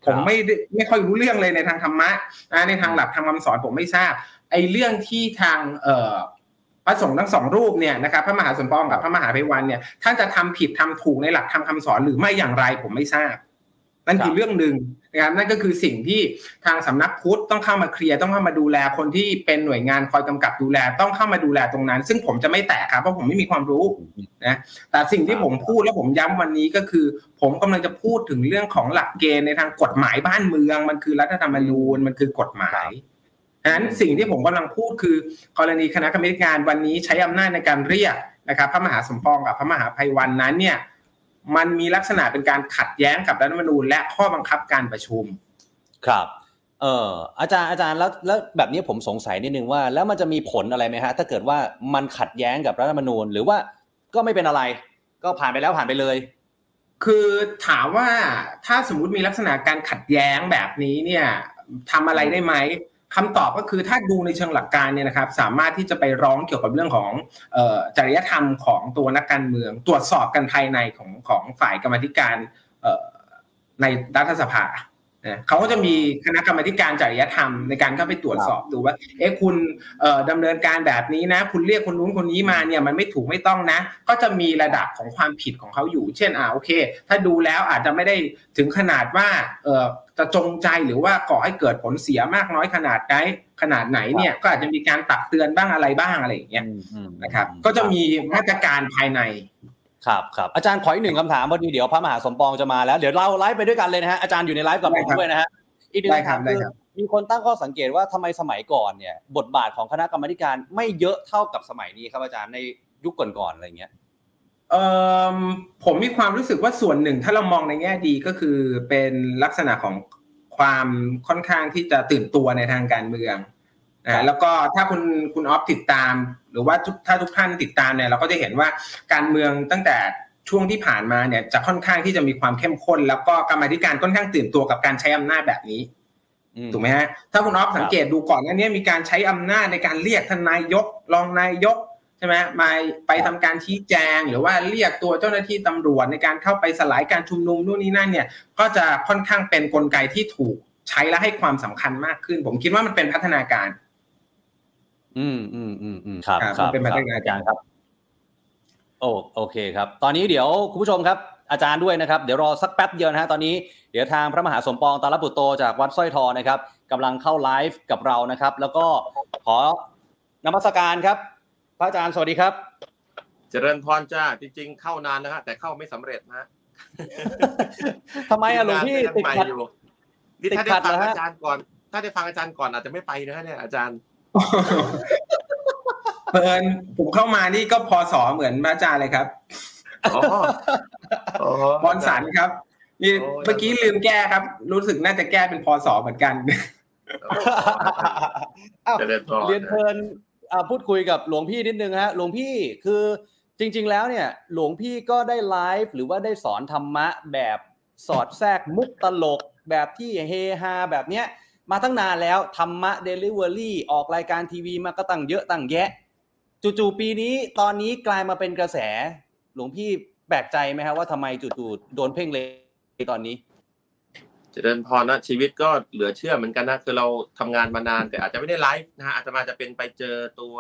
ผมไม่ได้ไม่ค่อยรู้เรื่องเลยในทางธรรมะนะในทางหลักทางคำสอนผมไม่ทราบ ไอ้เรื่องที่ทางเอ่อพระสงฆ์ทั้งสองรูปเนี่ยนะครับพระมหาสมปองกับพระมหาไพวันเนี่ยท่านจะทำผิดทำถูกในหลักธรรมคำสอนหรือไม่อย่างไรผมไม่ทราบ นั่นคือเรื่องหนึ่ง นะครับนั่นก็คือสิ่งที่ทางสำนักพุทธต้องเข้ามาเคลียร์ต้องเข้ามาดูแลคนที่เป็นหน่วยงานคอยกำกับดูแลต้องเข้ามาดูแลตรงนั้น ซึ่งผมจะไม่แตะครับเพราะผมไม่มีความรู้นะแต่สิ่งที่ผมพูดและผมย้ำวันนี้ก็คือ ผมกำลังจะพูดถึงเรื่องของหลักเกณฑ์ในทางกฎหมายบ้านเมือง มันคือรัฐธรรมนูญมันคือกฎหมายฉะนั้นสิ่งที่ผมกำลังพูดคือกรณีคณะกรรมการวันนี้ใช้อำนาจในการเรียกนะครับ พระมหาสมปองกับพระมหาภัยวันนั้นเนี่ย มันมีลักษณะเป็นการขัดแย้งกับรัฐธรรมนูญและข้อบังคับการประชุม ครับเอออาจารย์อาจารย์แล้วแล้วแบบนี้ผมสงสัยนิดนึงว่า แล้วมันจะมีผลอะไรไหมฮะถ้าเกิดว่ามันขัดแย้งกับรัฐธรรมนูญ หรือว่าก็ไม่เป็นอะไร ก็ผ่านไปแล้วผ่านไปเลย คือถามว่าถ้าสมมุติมีลักษณะการขัดแย้งแบบนี้เนี่ยทำอะไรได้ไหม คำตอบก็คือถ้าดูในเชิงหลักการเนี่ยนะครับ สามารถที่จะไปร้องเกี่ยวกับเรื่องของออจริยธรรมของตัวนักการเมือง ตรวจสอบกันภายในของของฝ่ายกรรมธิการในรัฐสภานะเขาก็จะมีคณะกรรมธิการจริยธรรมในการเข้าไปตรวจสอบดูว่า เอ๊ะคุณเอ่อดำเนินการแบบนี้นะ คุณเรียกคนนู้นคนนี้มาเนี่ยมันไม่ถูกไม่ต้องนะ ก็จะมีระดับของความผิดของเขาอยู่ เช่นอ่าโอเค ถ้าดูแล้วอาจจะไม่ได้ถึงขนาดว่าเจะจงใจหรือว่าก่อให้เกิดผลเสียมากน้อยขนาดไหนขนาดไหนเนี่ยก็อาจจะมีการตักเตือนบ้างอะไรบ้างอะไรอย่างเงี้ยนะครับ ก็จะมีมาตรการภายในครับครับอาจารย์ขออีกหนึ่งคำถามพอดีเดี๋ยวพระมหาสมปองจะมาแล้วเดี๋ยวเราไลฟ์ไปด้วยกันเลยนะฮะอาจารย์อยู่ในไลฟ์กับผมด้วยนะฮะอีกหนึ่งได้คคำรัถาบมได้คือครับมีคนตั้งข้อสังเกตว่าทำไมสมัยก่อนเนี่ย บทบาทของคณะกรรมาธิการไม่เยอะเท่ากับสมัยนี้ครับอาจารย์ในยุคก่อนๆอะไรเงี้ยเอ่อ ผมมีความรู้สึกว่าส่วนหนึ่ง ถ้าเรามองในแง่ดีก็คือเป็นลักษณะของความค่อนข้างที่จะตื่นตัวในทางการเมืองครันะบแล้วก็ถ้าคุณคุณออฟติดตาม หรือว่าทุกถ้าทุกท่านติดตามเนี่ยเราก็จะเห็นว่าการเมืองตั้งแต่ช่วงที่ผ่านมาเนี่ยจะค่อนข้างที่จะมีความเข้มข้น แล้วก็กรรมาธิการค่อนข้างตื่นตัวกับการใช้อำนาจแบบนี้อืมถูกไหมฮะถ้าคุณออฟสังเกตดูก่อนหน้านี้มีการใช้อำนาจในการเรียกทานนายกรองนายกใช่ไหมมาไปทำการชี้แจง หรือว่าเรียกตัวเจ้าหน้าที่ตำรวจในการเข้าไปสลายการชุมนุมนู่นนี่นั่นเนี่ยก็จะค่อนข้างเป็นกลไกที่ถูกใช้และให้ความสำคัญมากขึ้น ผมคิดว่ามันเป็นพัฒนาการ อืมอืมอืมอืมครับครับครับมันเป็นครับพัฒนาการอาจารย์ครับ โอ้โอเคครับ ตอนนี้เดี๋ยวคุณผู้ชมครับ อาจารย์ด้วยนะครับ เดี๋ยวรอสักแป๊บเดียวนะฮะตอนนี้เดี๋ยวทางพระมหาสมปองตาลปุตโตจากวัดสร้อยทองนะครับกำลังเข้าไลฟ์กับเรานะครับ แล้วก็ขอนมัสการครับ พระอาจารย์สวัสดีครับ เจริญพรจ้าจริงๆเข้านานนะฮะแต่เข้าไม่สำเร็จนะฮะทำไมอะหลวงพี่ติดขัดอยู่นี่ติดถ้าขัได้ดฟังเหรอฮะอาจารย์ก่อน ถ้าได้ฟังอาจารย์ก่อนอาจจะไม่ไปนะฮะเนี่ยอาจารย์เพลินผมเข้ามานี่ก็พอสอเหมือนพระอาจารย์เลยครับอ๋ออ๋อบอลสันครับนี่โอ้ยเมื่อกี้ลืมแก้ครับ รู้สึกน่าจะแก้เป็นพอสอเหมือนกันอ้าวเจริญพรเรียนเชิญอ่า พูดคุยกับหลวงพี่นิดนึงฮะหลวงพี่คือจริง ๆ แล้วเนี่ยหลวงพี่ก็ได้ไลฟ์หรือว่าได้สอนธรรมะแบบสอดแทรกมุกตลกแบบที่เฮฮาแบบเนี้ยมาตั้งนานแล้วธรรมะเดลิเวอรี่ออกรายการทีวีมาก็ตั้งเยอะตั้งแยะจู่ๆปีนี้ตอนนี้กลายมาเป็นกระแส หลวงพี่แปลกใจไหมครับว่าทำไมจู่ๆโดนเพ่งเลยตอนนี้ เจริญพรนะชีวิตก็เหลือเชื่อเหมือนกันนะคือเราทำงานมานานแต่อาจจะไม่ได้ไลฟ์นะฮะอาจจะมาจะเป็นไปเจอตัว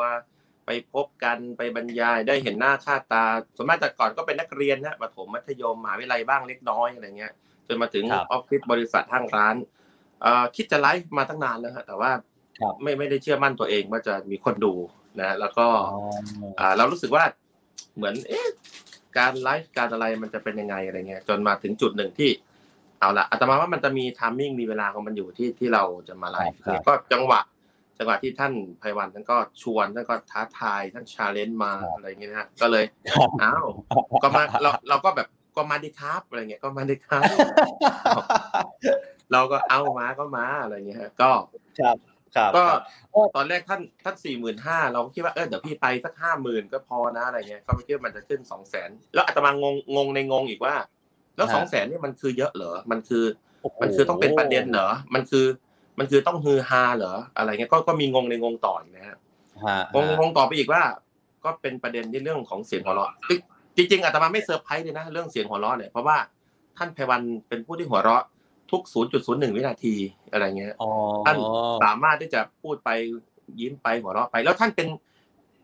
ไปพบกันไปบรรยายได้เห็นหน้าค่าตาส่วนมากแต่ก่อนก็เป็นนักเรียนนะประถมมัธยมมหาวิทยาลัยบ้างเล็กน้อยอะไรเงี้ยจนมาถึงครับออฟฟิศบริษัทห้างร้านเอ่อคิดจะไลฟ์มาตั้งนานแล้วฮะแต่ว่าครับไม่ไม่ได้เชื่อมั่นตัวเองว่าจะมีคนดูนะแล้วก็อ่าเรารู้สึกว่าเหมือนเอ๊ะการไลฟ์การอะไรมันจะเป็นยังไงอะไรเงี้ยจนมาถึงจุดหนึ่งที่ เอาละอาตมาว่ามันจะมี timing มีเวลาของมันอยู่ที่ที่เราจะมาไลฟ์ครับก็จังหวะ จังหวะที่ท่านไพวันท่านก็ชวนท่านก็ท้าทายท่านชาเลนจ์มาอะไรอย่างเงี้ยนะฮะก็เลยครับอ้าวก็มาเราเราก็แบบก็มาดีครับอะไรเงี้ยก็มาดีครับ เราก็เอามาก็มาอะไรเงี้ยฮะก็ครับครับก็ครับตอนแรกท่านท่านสี่หมื่นห้าเราก็คิดว่าเออเดี๋ยวพี่ไปสักห้าหมื่นก็พอนะอะไรเงี้ยก็ไม่คิดว่ามันจะขึ้นสองแสนแล้วอาตมางงงงในงงอีกว่า แล้วสองแสนนี่มันคือเยอะเหรอ มันคือมันคือต้องเป็นประเด็นเหรอ มันคือมันคือต้องฮือฮาเหรออะไรเงี้ยก็ก็มีงงในงงต่ออีกนะฮะฮะงงงงต่อไปอีกว่า ก็เป็นประเด็นที่เรื่องของเสียงหัวเราะจริงจริงๆอาตมาไม่เซอร์ไพรส์เลยนะเรื่องเสียงหัวเราะเนี่ยเพราะว่าท่านไพวันเป็นผู้ที่หัวเราะทุก 0.01 วินาทีอะไรเงี้ยอ๋อท่านสามารถที่จะพูดไปยิ้มไปหัวเราะไป แล้วท่านเป็น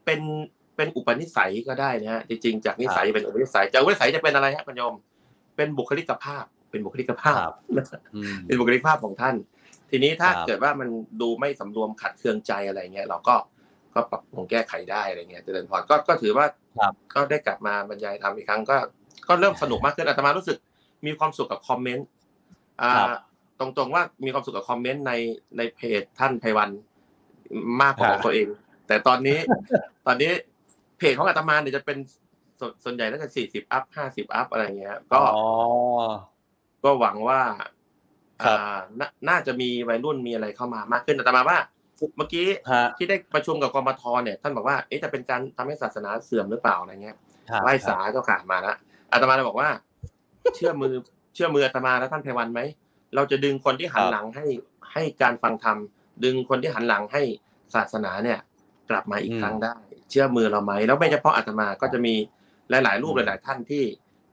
เป็นเป็นอุปนิสัยก็ได้นะฮะจริงๆจากนิสัยเป็นอุปนิสัยจากอุปนิสัยจะเป็นอะไรฮะคุณโยม เป็นบุคลิกภาพ เป็นบุคลิกภาพครับอืมเป็นบุคลิกภาพของท่าน ทีนี้ถ้าครับเกิดว่ามันดูไม่สำรวมขัดเคืองใจอะไรเงี้ยเราก็ก็ปรับปรุงแก้ไขได้อะไรเงี้ยเจริญพรก็ก็ถือว่าครับก็ได้กลับมาบรรยายทำอีกครั้งก็ก็เริ่มสนุกมากขึ้นอาตมารู้สึกมีความสุขกับคอมเมนต์อ่าครับตรงๆว่ามีความสุขกับคอมเมนต์ในในเพจท่านไพวันมากกว่าของตัวเอง แต่ตอนนี้ ตอนนี้เพจของอาตมาเนี่ยจะเป็น ส่วนส่วนใหญ่น่าจะสี่สิบอัพห้าสิบอัพอะไรเงี้ย ก็อ๋อก็หวังว่าครับอ่านาน่าจะมีวัยรุ่นมีอะไรเข้ามามากขึ้นแต่อาตมาว่าเมื่อกี้ฮะที่ได้ประชุมกับกมทเนี่ย ท่านบอกว่าเอ๊ะจะเป็นการทำให้ศาสนาเสื่อมหรือเปล่าอะไรเงี้ยครับไหว้สาก็ขาดมาแล้วอาตมาเลยบอกว่า เชื่อมือเชื่อมืออาตมาแล้วท่านไพวันไหมเราจะดึงคนที่หันหลังให้ให้การฟังธรรมดึงคนที่หันหลังให้ศาสนาเนี่ย กลับมาอีกครั้งได้ เชื่อมือเราไหมแล้วไม่เฉพาะอาตมาก็จะมี หลายๆรูปหลายๆท่านที่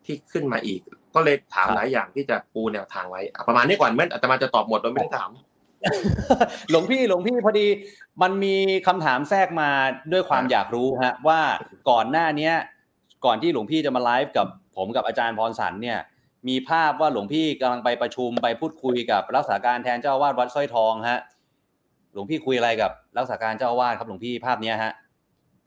ที่ขึ้นมาอีก ก็เลยถามหลายอย่างที่จะปูแนวทางไว้อะประมาณนี้ก่อนเมื่ออาตมาจะตอบหมดโดยไม่ได้ถามหลวงพี่หลวงพี่พอดีมันมีคำถามแทรกมาด้วยความอยากรู้ฮะว่าก่อนหน้าเนี้ย ก่อนที่หลวงพี่จะมาไลฟ์กับผมกับอาจารย์พรสันเนี่ยมีภาพว่าหลวงพี่กำลังไปประชุมไปพูดคุยกับรักษาการแทนเจ้าอาวาสวัดสร้อยทองฮะหลวงพี่คุยอะไรกับรักษาการเจ้าอาวาสครับหลวงพี่ภาพเนี้ยฮะ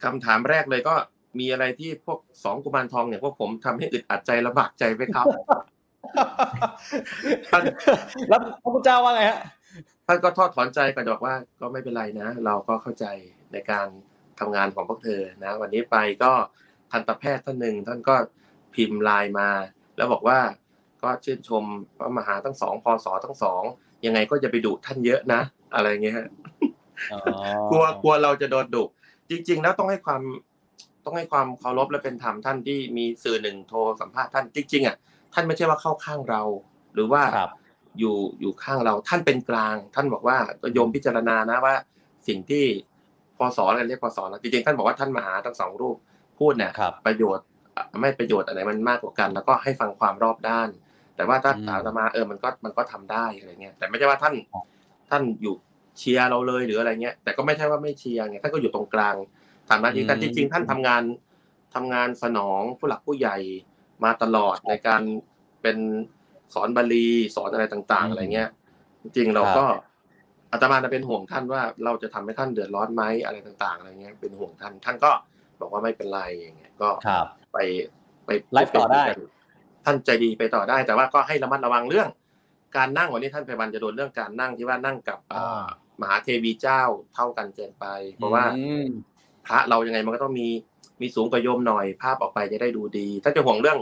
คำถามแรกเลยก็ มีอะไรที่พวกสองกุมารทองเนี่ยพวกผมทำให้อึดอัดใจลำบากใจไหมครับท่านแล้วพระพุทธเจ้าว่าไงฮะท่านก็ทอดถอนใจก็บอกว่าก็ไม่เป็นไรนะ เราก็เข้าใจในการทำงานของพวกเธอนะ วันนี้ไปก็ทันตแพทย์ท่านหนึ่งท่านก็พิมพ์ไลน์มา แล้วบอกว่าก็ชื่นชมพระมหาทั้งสองพศทั้งสองยังไงก็จะไปดุท่านเยอะนะ อะไรเงี้ยฮะกลัวกลัวเราจะโดนดุจริง ๆ แล้วต้องให้ความ ต้องให้ความเคารพและเป็นธรรมท่านที่มีสื่อหนึ่งโทรสัมภาษณ์ท่านจริงๆอะท่านไม่ใช่ว่าเข้าข้างเรา หรือว่าครับอยู่อยู่ข้างเราท่านเป็นกลาง ท่านบอกว่าโยมพิจารณานะว่า สิ่งที่พศอะไรเรียกพศนะจริงๆท่านบอกว่าท่านมหาทั้งสองรูปพูดเนี่ยครับประโยชน์อะไม่ประโยชน์อะไรมันมากกว่ากัน แล้วก็ให้ฟังความรอบด้าน แต่ว่าถ้าอืมอาตมาเออมันก็มันก็ทำได้อะไรเงี้ยแต่ไม่ใช่ว่าท่านท่านอยู่เชียร์เราเลยหรืออะไรเงี้ยแต่ก็ไม่ใช่ว่าไม่เชียร์ไงท่านก็อยู่ตรงกลาง ทำหน้าที่แต่จริง ๆ ท่านทำงานทำงานสนองผู้หลักผู้ใหญ่มาตลอดในการเป็นสอนบาลีสอนอะไรต่าง ๆ อะไรเงี้ย จริงๆเราก็อาตมาจะเป็นห่วงท่านว่าเราจะทำให้ท่านเดือดร้อนไหมอะไรต่าง ๆ อะไรเงี้ย เป็นห่วงท่าน ท่านก็บอกว่าไม่เป็นไรอย่างเงี้ยก็ครับไปไปไลฟ์ต่อได้ ท่านใจดีไปต่อได้ แต่ว่าก็ให้ระมัดระวังเรื่อง การนั่งวันนี้ท่านไพวันจะโดนเรื่องการนั่งที่ว่านั่งกับอ่ามหาเทวีเจ้าเท่ากันเกินไป เพราะว่าอืม พระเรายังไงมันก็ต้องมีมีสูงกว่าโยมหน่อย ภาพออกไปจะได้ดูดี ถ้าจะห่วงเรื่อง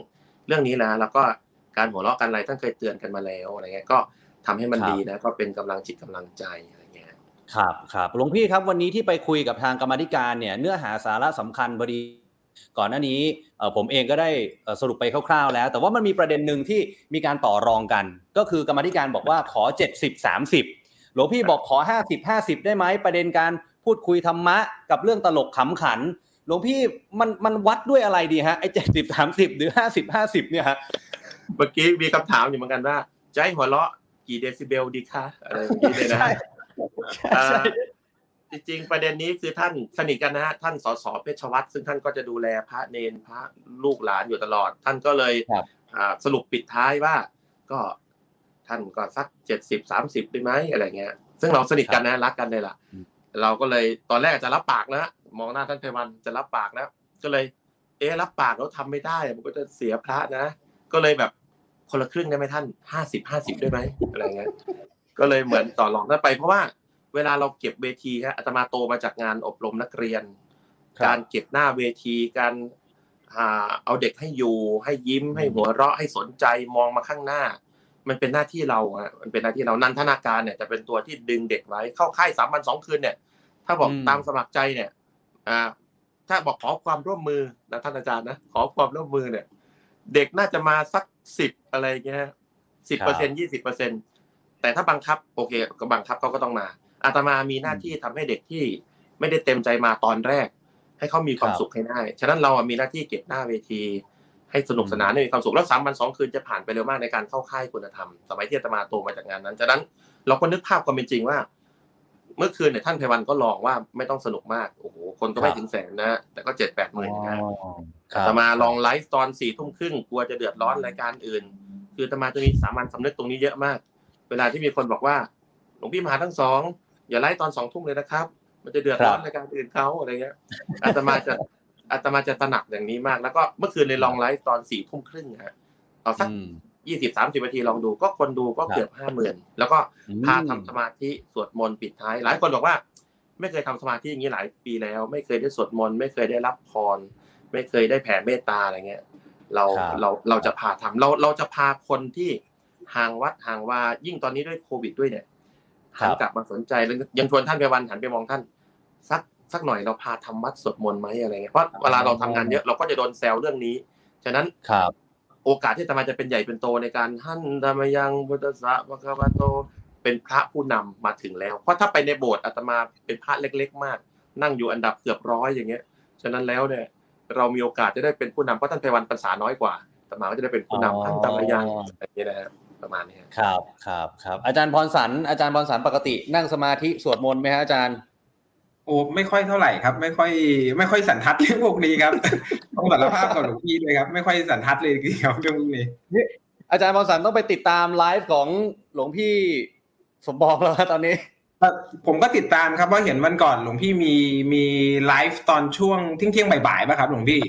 เรื่องนี้นะ แล้วก็การหัวเราะกันอะไรท่านเคยเตือนกันมาแล้วอะไรเงี้ยก็ทำให้มันครับดีนะ ก็เป็นกำลังจิตกำลังใจอะไรเงี้ยครับครับหลวงพี่ครับวันนี้ที่ไปคุยกับทางกรรมาธิการเนี่ยเนื้อหาสาระสำคัญพอดีก่อนหน้านี้เอ่อผมเองก็ได้เอ่อสรุปไปคร่าวๆแล้ว แต่ว่ามันมีประเด็นหนึ่งที่มีการต่อรองกัน ก็คือกรรมาธิการบอกว่าขอ 70 30หหลวงพี่บอกขอ 50 50 ได้ไหมประเด็นการ พูดคุยธรรมะ กับเรื่องตลกขำขันหลวงพี่มันมันวัดด้วยอะไรดีฮะไอ้เจ็ดสิบสามสิบหรือห้าสิบห้าสิบเนี่ยฮะเมื่อกี้มีคำถามอยู่เหมือนกันว่าจะให้หัวเราะกี่เดซิเบลดีคะอะไรอย่างนี้เลยนะใช่เอ่ใช่อจริงๆประเด็นนี้คือท่านสนิทกันนะฮะท่านสสเพชรวัตรซึ่งท่านก็จะดูแลพระเนนพระลูกหลานอยู่ตลอด ท่านก็เลยครับอ่าสรุปปิดท้ายว่า ก็ท่านก็สักเจ็ดสิบสามสิบได้ไหมอะไรเงี้ย ซึ่งเราสนิทกันนะรักกันเลยล่ะอืม เราก็เลยตอนแรกจะรับปากนะมองหน้าท่านไพวันจะรับปากนะก็เลย เอ๊ะรับปากแล้วทำไม่ได้ มันก็จะเสียพระนะ ก็เลยแบบคนละครึ่งได้ไหมท่านห้าสิบห้าสิบได้ไหมอะไรเงี้ยก็เลยเหมือนต่อรองนั้นไปเพราะว่าเวลาเราเก็บเวทีฮะอาตมาโตมาจากงานอบรมนักเรียนครับการเก็บหน้าเวทีการอ่าเอาเด็กให้อยู่ให้ยิ้มให้หัวเราะให้สนใจมองมาข้างหน้า มันเป็นหน้าที่เราฮะมันเป็นหน้าที่เรานันทนาการเนี่ยจะเป็นตัวที่ดึงเด็กไว้เข้าค่ายสามวันสองคืนเนี่ย ถ้าบอกอืมตามสมัครใจเนี่ย อ่า ถ้าบอกขอความร่วมมือนะท่านอาจารย์นะขอความร่วมมือเนี่ย เด็กน่าจะมาสักสิบอะไรอย่างเงี้ยสิบเปอร์เซ็นยี่สิบเปอร์เซ็นแต่ถ้าบังคับ โอเคก็บังคับเขาก็ต้องมาอาตมามีหน้าที่ทำให้เด็กที่ไม่ได้เต็มใจมาตอนแรก ให้เขามีความครับสุขให้ได้ ฉะนั้นเราอะมีหน้าที่เก็บหน้าเวที ให้สนุกสนานให้มีความสุขแล้วสามวันสองคืนจะผ่านไปเร็วมากในการเข้าค่ายคุณธรรม สมัยที่อาตมาโตมาจากงานนั้นฉะนั้นเราก็นึกภาพความเป็นจริงว่า เมื่อคืนเนี่ยท่านไพวันก็ลองว่าไม่ต้องสนุกมากโอ้โหคนก็ไม่ครับถึงแสนนะแต่ก็เจ็ดแปดหมื่นนะครับแต่มาลองไลฟ์ตอนสี่ทุ่มครึ่งกลัวจะเดือดร้อนรายการอื่น คืออาตมาจะมีสามัญสำนึกตรงนี้เยอะมาก เวลาที่มีคนบอกว่าหลวงพี่มหาทั้งสองอย่าไลฟ์ตอนสองทุ่มเลยนะครับ มันจะเดือดร้อนครับรายการอื่นเขาอะไรเงี้ยอาตมาจะ อาตมาจะตระหนักอย่างนี้มาก แล้วก็เมื่อคืนเลยลองไลฟ์ตอนสี่ทุ่มครึ่งฮะเอาสักอืมยี่สิบสามสิบนาทีลองดู ก็คนดูก็ครับเกือบห้าหมื่นแล้วก็อืมพาทำสมาธิสวดมนต์ปิดท้าย หลายคนบอกว่า ไม่เคยทำสมาธิอย่างนี้หลายปีแล้ว ไม่เคยได้สวดมนต์ไม่เคยได้รับพร ไม่เคยได้แผ่เมตตาอะไรเงี้ย เราครับเราเราจะพาทำเราเราจะพาคนที่ห่างวัดห่างว่ายิ่งตอนนี้ด้วยโควิดด้วยเนี่ยหันกลับมาสนใจแล้วยังชวนท่านไปวันหันไปมองท่านสัก สักหน่อยเราพาทำวัดสวดมนต์ไหมอะไรเงี้ยเพราะเวลาเราทำงานเยอะเราก็จะโดนแซวเรื่องนี้ ฉะนั้นครับโอกาสที่อาตมาจะเป็นใหญ่เป็นโตในการท่านธรรมยังพุทธะวะคะวะโตเป็นพระผู้นำมาถึงแล้ว เพราะถ้าไปในโบสถ์อาตมาเป็นพระเล็ก ๆ มาก นั่งอยู่อันดับเกือบร้อยอย่างเงี้ย ฉะนั้นแล้วเนี่ยเรามีโอกาสจะได้เป็นผู้นำเพราะท่านไพวันภาษาน้อยกว่าอาตมาก็จะได้เป็นผู้นำท่านธรรมยังอะไรอย่างเงี้ยนะฮะประมาณนี้ฮะครับครับครับอาจารย์พรสันอาจารย์พรสันปกตินั่งสมาธิสวดมนต์ไหมฮะอาจารย์ โอ้ไม่ค่อยเท่าไหร่ครับ ไม่ค่อย ไม่ค่อยสันทัดเรื่องพวกนี้ครับต้องสารภาพกับหลวงพี่เลยครับ ไม่ค่อยสันทัดเลยจริงๆครับเรื่องพวกนี้อาจารย์พรสันต์ต้องไปติดตามไลฟ์ของหลวงพี่สมปองแล้วฮะตอนนี้ผมก็ติดตามครับว่าเห็นวันก่อนหลวงพี่มีมีไลฟ์ตอนช่วงเที่ยงเที่ยงๆบ่ายๆป่ะครับหลวงพี่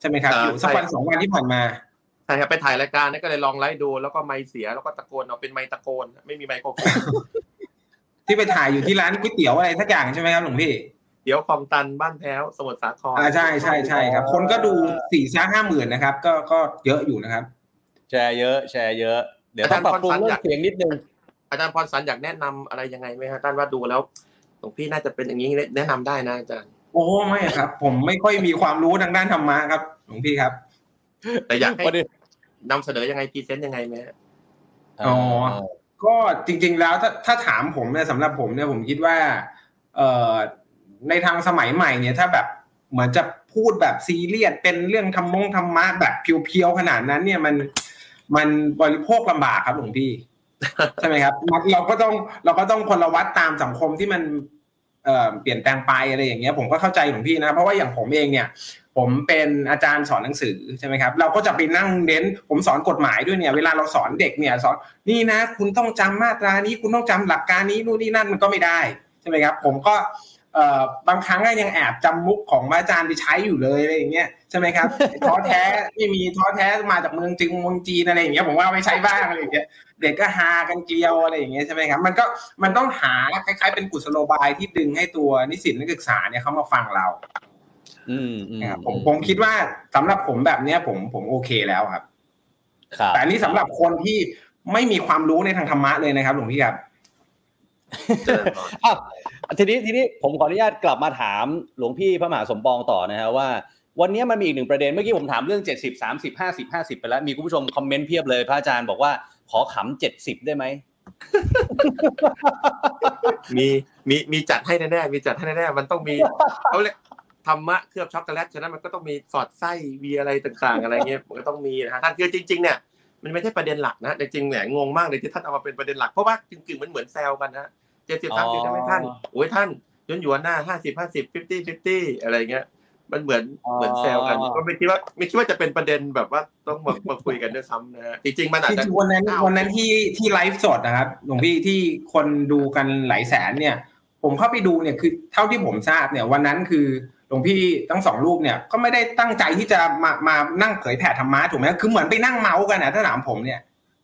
ใช่ไหมครับอ่าอยู่สักวันใช่สองวันที่ผ่านมาใช่ครับไปถ่ายรายการเนี่ยก็เลยลองไลฟ์ดูแล้วก็ไมค์เสียแล้วก็ตะโกนเอาเป็นไมค์ตะโกน ไม่มีไมโครโฟน ที่ไปถ่ายอยู่ที่ร้านก๋วยเตี๋ยวอะไรสักอย่างใช่ไหมครับหลวงพี่เดี๋ยวคลองตันบ้านแพ้วสมุทรสาครอ่าใช่ใช่ใช่ครับ คนก็ดูสี่ช้าห้าหมื่นนะครับ ก็ก็เยอะอยู่นะครับ แชร์เยอะ แชร์เยอะ เดี๋ยวต้องปรับปรุงเรื่องเสียงนิดนึงอาจารย์พรสันต์อยากแนะนำอะไรยังไงไหมฮะท่านว่าดูแล้วหลวงพี่น่าจะเป็นอย่างนี้แนะนำได้นะอาจารย์โอ้ไม่ครับ ผมไม่ค่อยมีความรู้ทางด้านธรรมะครับหลวงพี่ครับ แต่อยากให้ประเด็นนำเสนอยังไง present ยังไงไหมฮะอ๋อ ก็จริง ๆ แล้วถ้าถ้าถามผมเนี่ยสำหรับผมเนี่ยผมคิดว่าเอ่อในทางสมัยใหม่เนี่ยถ้าแบบเหมือนจะพูดแบบซีเรียสเป็นเรื่องธรรมงธรรมะแบบเพียวๆขนาดนั้น เนี่ยมันมันบริโภคลำบากครับหลวงพี่ใช่ไหมครับ เราก็ต้องเราก็ต้องพลวัตตามสังคมที่มัน เปลี่ยนแปลงไปอะไรอย่างเงี้ยผมก็เข้าใจหลวงพี่นะเพราะว่าอย่างผมเองเนี่ย ผมเป็นอาจารย์สอนหนังสือใช่ไหมครับ เราก็จะไปนั่งเน้นผมสอนกฎหมายด้วยเนี่ย เวลาเราสอนเด็กเนี่ยสอนนี่นะ คุณต้องจำมาตรานี้ คุณต้องจำหลักการนี้นู่นนี่นั่นมันก็ไม่ได้ใช่ไหมครับ ผมก็บางครั้งก็ยังแอบจำมุกของอาจารย์ไปใช้อยู่เลยอะไรอย่างเงี้ย ใช่ไหมครับท้อแท้ไม่มีท้อแท้มาจากเมืองจีนเมืองจีนอะไรอย่างเงี้ยผมว่าเอาไปใช้บ้างอะไรอย่างเงี้ยเด็กก็ฮากันเกลียวอะไรอย่างเงี้ยใช่ไหมครับมันก็มันต้องหาคล้ายๆ เป็นกุศโลบายที่ดึงให้ตัวนิสิตนักศึกษาเนี่ยเขามาฟังเรา อืมอืมนะครับผมผมคิดว่าสำหรับผมแบบเนี้ย ผมผมโอเคแล้วครับครับแต่อันนี้สำหรับคนที่ไม่มีความรู้ในทางธรรมะเลยนะครับหลวงพี่ครับเจริญพรอ้าวทีนี้ทีนี้ผมขออนุญาตกลับมาถามหลวงพี่พระมหาสมปองต่อนะฮะว่า วันนี้มันมีอีกหนึ่งประเด็นเมื่อกี้ผมถามเรื่อง 70 30 50 50 ไปแล้ว มีคุณผู้ชมคอมเมนต์เพียบเลย พระอาจารย์บอกว่าขอขำ70 ได้ไหมมีมีมีจัดให้แน่ๆมีจัดให้แน่ๆมันต้องมีเขาเรียกธรรมะเคลือบช็อกโกแลตฉะนั้นมันก็ต้องมีสอดไส้มีอะไรต่างๆ อะไรเงี้ยมันก็ต้องมีนะฮะท่านคือจริง ๆ เนี่ยมันไม่ใช่ประเด็นหลักนะจริงๆเนี่ยงงมากเลยที่ท่านเอามาเป็นประเด็นหลักเพราะว่ากึ่งๆมันเหมือนแซวกันนะเจ็ดสิบสามสิบใช่ไหมท่านโอ้ยท่านย้อนหยวนหน้าห้าสิบห้าสิบฟิฟตี้ฟิฟตี้อะไรเงี้ย มันเหมือนเหมือนแซวกันก็ไม่คิดว่าไม่คิดว่าจะเป็นประเด็นแบบว่าต้องมามาคุยกันด้วยซ้ำนะฮะจริงๆมันอาจจจะริงๆวันนั้นวันนั้นที่ที่ไลฟ์สดนะครับหลวงพี่ที่คนดูกันหลายแสนเนี่ย ผมเข้าไปดูเนี่ยคือเท่าที่ผมทราบเนี่ย วันนั้นคือหลวงพี่ทั้งสองรูปเนี่ยก็ไม่ได้ตั้งใจที่จะมามานั่งเผยแผ่ธรรมะถูกไหมคือเหมือนไปนั่งเม้าท์กันนะถ้าถามผมเนี่ย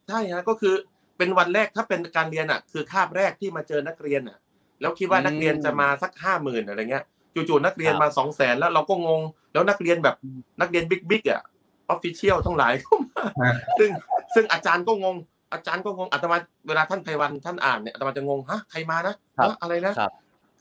ใช่ฮะก็คือเป็นวันแรกถ้าเป็นการเรียนอะ คือคาบแรกที่มาเจอนักเรียนอะ แล้วคิดว่านักเรียนจะมาสักห้าหมื่นอะไรเงี้ย จู่ๆนักเรียนมาสองแสนแล้วเราก็งง แล้วนักเรียนแบบนักเรียน big big อะ official ทั้งหลายเข้ามาฮะซึ่งซึ่งอาจารย์ก็งง อาจารย์ก็งงอาตมาเวลาท่านไพวันท่านอ่านเนี่ยอาตมาจะงงฮะใครมานะครับฮะอะไรนะครับ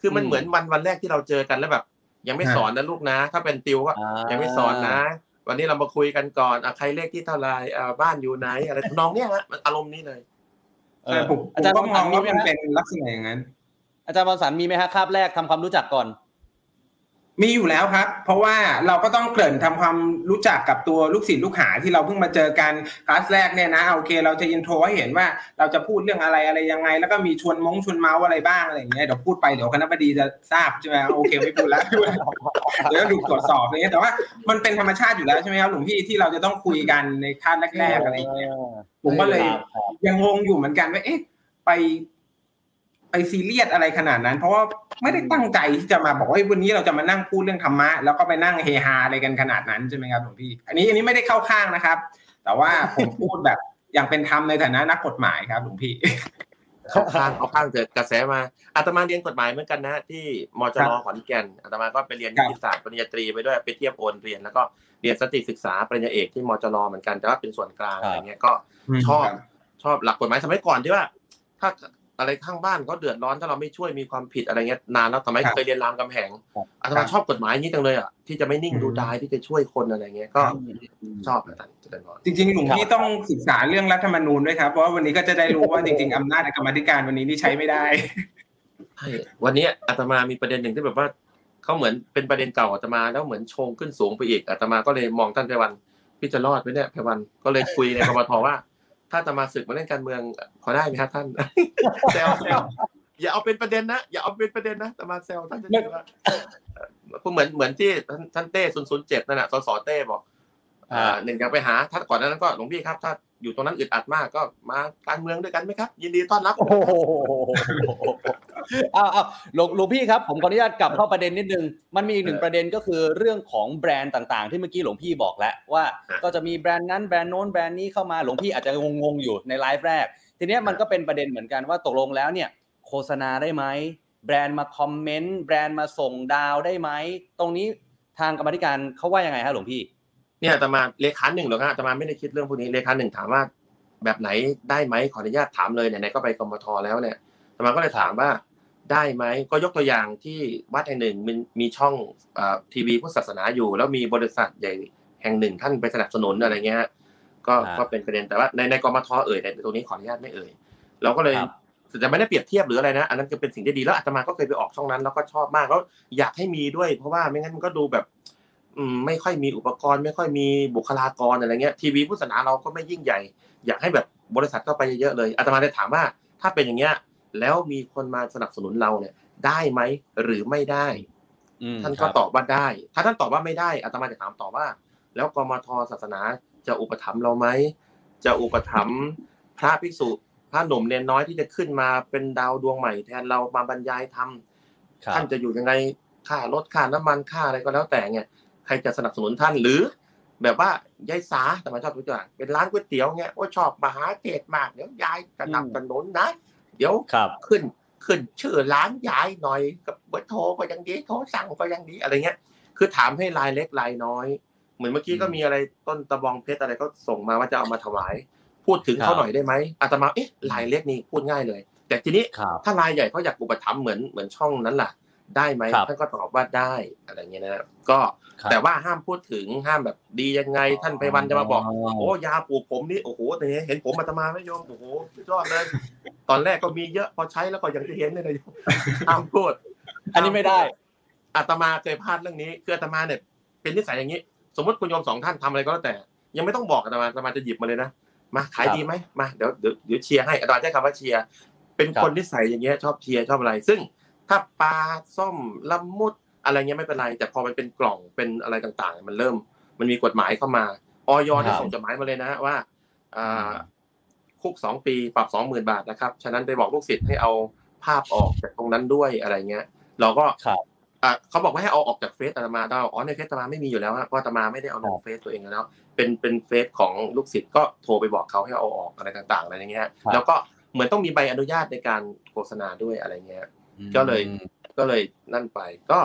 คือมันอืมเหมือนวันวันแรกที่เราเจอกันแล้วแบบ ยังไม่ฮะสอนนะลูกนะ ถ้าเป็นติวก็อ่ายังไม่สอนนะ วันนี้เรามาคุยกันก่อนอะใครเลขที่เท่าไหรอ่าบ้านอยู่ไหนอะไรทำนองเนี้ยฮะมันอารมณ์นี้เลยเอแต่อผมผอามจารย์ก็มองว่ามีมันไหมเป็นลักษณะอย่างนั้นอาจารย์บอลสันมีไหมฮะคาบแรกทำความรู้จักก่อน มีอยู่แล้วครับ เพราะว่าเราก็ต้องเกริ่นทำความรู้จักกับตัวลูกศิษย์ลูกหาที่เราเพิ่งมาเจอกันคลาสแรกเนี่ยนะโอเค เราจะอินโทรให้เห็นว่าเราจะพูดเรื่องอะไรอะไรยังไง แล้วก็มีชวนมงชวนเมาส์อะไรบ้างอะไรอย่างเงี้ยเดี๋ยวพูดไปเดี๋ยวคณะบดีจะทราบใช่ไหมโอเคไม่พูดแล้วเดี๋ยวดูตรวจสอบอะไรเงี้ยแต่ว่ามันเป็นธรรมชาติอยู่แล้วใช่ไหมครับหลวงพี่ที่เราจะต้องคุยกันในขั้นแรกๆอะไรอย่างเงี้ยผมก็เลยยังงงอยู่เหมือนกันว่าเอ๊ะไป ไปซีเรียสอะไรขนาดนั้น เพราะว่าไม่ได้ตั้งใจที่จะมาบอกว่าเฮ้ยวันนี้เราจะมานั่งพูดเรื่องธรรมะแล้วก็ไปนั่งเฮฮาอะไรกันขนาดนั้นใช่ไหมครับหลวงพี่ อันนี้อันนี้ไม่ได้เข้าข้างนะครับ แต่ว่าผมพูดแบบอย่างเป็นธรรมในฐานะนักกฎหมายครับหลวงพี่เอาข้างเอาข้างเถอะกระแสมาอาตมาเรียนกฎหมายเหมือนกันนะ ที่มจครัรบขอนแก่นอาตมาก็ไปเรียนครันิบติศาสตร์ปริญญาตรีไปด้วยไปเทียบโอนเรียนแล้วก็เรียนสติศึกษาปริญญาเอกที่มจรเหมือนกันแต่ว่าเป็นส่วนกลางครับอะไรเงี้ยก็ชอบชอบหลักกฎหมายสมัยก่อนที่ว่า ถ้า อะไรข้างบ้านเขาเดือดร้อนถ้าเราไม่ช่วยมีความผิดอะไรเงี้ยนานแล้วสมัยครับเคยเรียนรามกำแหงครับอาตมาชอบกฎหมายนี้จังเลยอะที่จะไม่นิ่งอืมดูดายที่จะช่วยคนอะไรเงี้ยก็ชอบอาจารย์เจริญพรจริงๆหลวงพี่ต้องศึกษาเรื่องรัฐธรรมนูญด้วยครับเพราะว่าวันนี้ก็จะได้รู้ว่าจริง ๆอำนาจในกรรมาธิการวันนี้นี่ใช้ไม่ได้ใช่วันนี้อาตมามีประเด็นหนึ่งที่แบบว่าเขาเหมือนเป็นประเด็นเก่าอาตมาแล้วเหมือนชงขึ้นสูงไปอีกอาตมาก็เลยมองท่านไพวันพี่จะรอดไหมเนี่ยไพวันก็เลยคุยในกรมทว่า ถ้าอาตมาศึกมาเล่นการเมืองพอได้ไหมครับท่านแซวแซวอย่าเอาเป็นประเด็นนะอย่าเอาเป็นประเด็นนะอาตมาแซวท่านจะได้ว่าเอ่อเหมือนเหมือนที่ท่านท่านเต้ศูนย์ศูนย์เจ็ดนั่นแหะสสเต้บอกอ่าอ่าหนึ่งอยากไปหาถ้าก่อนหนานั้นก็หลวงพี่ครับ ถ้าอยู่ตรงนั้นอึดอัดมากก็มาการเมืองด้วยกันไหมครับ ยินดีต้อนรับโอ้โห เอาเอาหลวงหลวงพี่ครับ ผมขออนุญาตกลับเข้าประเด็นนิดนึง มันมีอีกหนึ่งประเด็นก็คือเรื่องของแบรนด์ต่างๆ ที่เมื่อกี้หลวงพี่บอกแล้วว่า ก็จะมีแบรนด์นั้นแบรนด์โน้นแบรนด์นี้เข้ามาหลวงพี่อาจจะงงๆอยู่ในไลฟ์แรก ทีเนี้ยมันก็เป็นประเด็นเหมือนกันว่าตกลงแล้วเนี่ย โฆษณาได้ไหมแบรนด์มาคอมเมนต์แบรนด์มาส่งดาวได้ไหมตรงนี้ทางกรรมาธิการเขาว่ายังไงฮะหลวงพี่ เนี่ยอาตมาเลขาหนึ่งหรอกฮะอาตมาไม่ได้คิดเรื่องพวกนี้เลขาหนึ่งถามว่าแบบไหนได้ไหมขออนุญาตถามเลยไหนๆก็ไปกมทแล้วเนี่ยอาตมาก็เลยถามว่า ได้ไหมก็ยกตัวอย่างที่วัดแห่งหนึ่งมันมีช่องทีวีพุทธศาสนาอยู่ แล้วมีบริษัทใหญ่แห่งหนึ่งท่านไปสนับสนุนอะไรเงี้ยฮะก็อ่าก็เป็นประเด็นแต่ว่าในในกมทเอ่ยแต่ตรงนี้ขออนุญาตไม่เอ่ยเราก็เลยครับแต่ไม่ได้เปรียบเทียบหรืออะไรนะ อันนั้นก็เป็นสิ่งที่ดีแล้วอาตมาก็เคยไปออกช่องนั้น แล้วก็ชอบมากแล้วอยากให้มีด้วย เพราะว่าไม่งั้นมันก็ดูแบบอืมไม่ค่อยมีอุปกรณ์ ไม่ค่อยมีบุคลากรอะไรเงี้ยทีวีพุทธศาสนาเราก็ไม่ยิ่งใหญ่ อยากให้แบบบริษัทเข้าไปเยอะๆเลยอาตมาได้ถามว่า ถ้าเป็นอย่างเงี้ย แล้วมีคนมาสนับสนุนเราเนี่ยได้ไหมหรือไม่ได้อืมท่านคก็รับตอบว่าได้ ถ้าท่านตอบว่าไม่ได้อาตมาจะถามต่อว่า แล้วกมทศาสนาจะอุปถัมภ์เราไหมจะอุปถัมภ์พระภิกษุพระหนุ่มเนนน้อยที่จะขึ้นมาเป็นดาวดวงใหม่แทนเรามาบรรยายธรรมครับท่านจะอยู่ยังไงค่ารถค่าน้ำมันค่าอะไรก็แล้วแต่เนี่ยใครจะสนับสนุนท่านหรือ แบบว่ายายสาแต่มาชอบตัวอย่างเป็นร้านก๋วยเตี๋ยวเงี้ยโอ้ชอบมหาเทศมากเดี๋ยวยายจะนำสนุนนะ เดี๋ยวครับขึ้นขึ้นชื่อร้านยายหน่อยกับเบอร์โทรก็ยังดีโทรสั่งก็ยังดีอะไรเงี้ย คือถามให้รายเล็กรายน้อย เหมือนเมื่อกี้ก็มีอะไรต้นตะบองเพชรอะไรก็ส่งมาว่าจะเอามาถวาย พูดถึงเขาหน่อยได้ไหมอาตมาเอ๊ะรายเล็กนี่พูดง่ายเลย แต่ทีนี้ครับถ้ารายใหญ่เขาอยากอุปถัมภ์เหมือนเหมือนช่องนั้นล่ะ ได้ไหมครับท่านก็ตอบว่าได้อะไรเงี้ยนะก็ครับแต่ว่าห้ามพูดถึงห้ามแบบดียังไงท่านไปวันจะมาบอกโอ้ยาปลูกผมนี่โอ้โหแต่เนี้ยเห็นผมอาตมาไหม่โยมโอ้โหสุดยอดเลยตอนแรกก็มีเยอะพอใช้แล้วก็ยังจะเห็นเลยนะห้ามพูด อันนี้ไม่ได้อาตมาเคยพลาดเรื่องนี้คืออาตมาเนี่ยเป็นนิสัยอย่างนี้ สมมติคุณโยมสองท่านทำอะไรก็แล้วแต่ ยังไม่ต้องบอกอาตมาอาตมาจะหยิบมาเลยนะมาขายครับดีไหมมาเดี๋ยวเดี๋ยวเดี๋ยวเชียร์ให้อาตมาใช้คำว่าเชียร์เป็นครับคนนิสัยอย่างเงี้ยชอบเชียร์ชอบอะไร ซึ่ง ถ้าปลาส้มละมุดอะไรเงี้ยไม่เป็นไร แต่พอมันเป็นกล่องเป็นอะไรต่างๆ มันเริ่ม มันมีกฎหมายเข้ามาออยเนี่ยส่งจดหมายมาเลยนะว่าอ่าคุกสองปีปรับสองหมื่นบาทนะครับ ฉะนั้นไปบอกลูกศิษย์ให้เอาภาพออกจากตรงนั้นด้วยอะไรเงี้ย เราก็ครับอะเขาบอกว่าให้เอาออกจากเฟซอาตมาได้อ๋อในเฟซอาตมาไม่มีอยู่แล้วฮะเพราะอาตมาไม่ได้เอาลงเฟซตัวเองแล้วเป็นเป็นเฟซของลูกศิษย์ก็โทรไปบอกเขาให้เอาออกอะไรต่างๆอะไรอย่างเงี้ยครับแล้วก็เหมือนต้องมีใบอนุญาตในการโฆษณาด้วยอะไรเงี้ย ก็เลยก็เลยนั่นไป ก็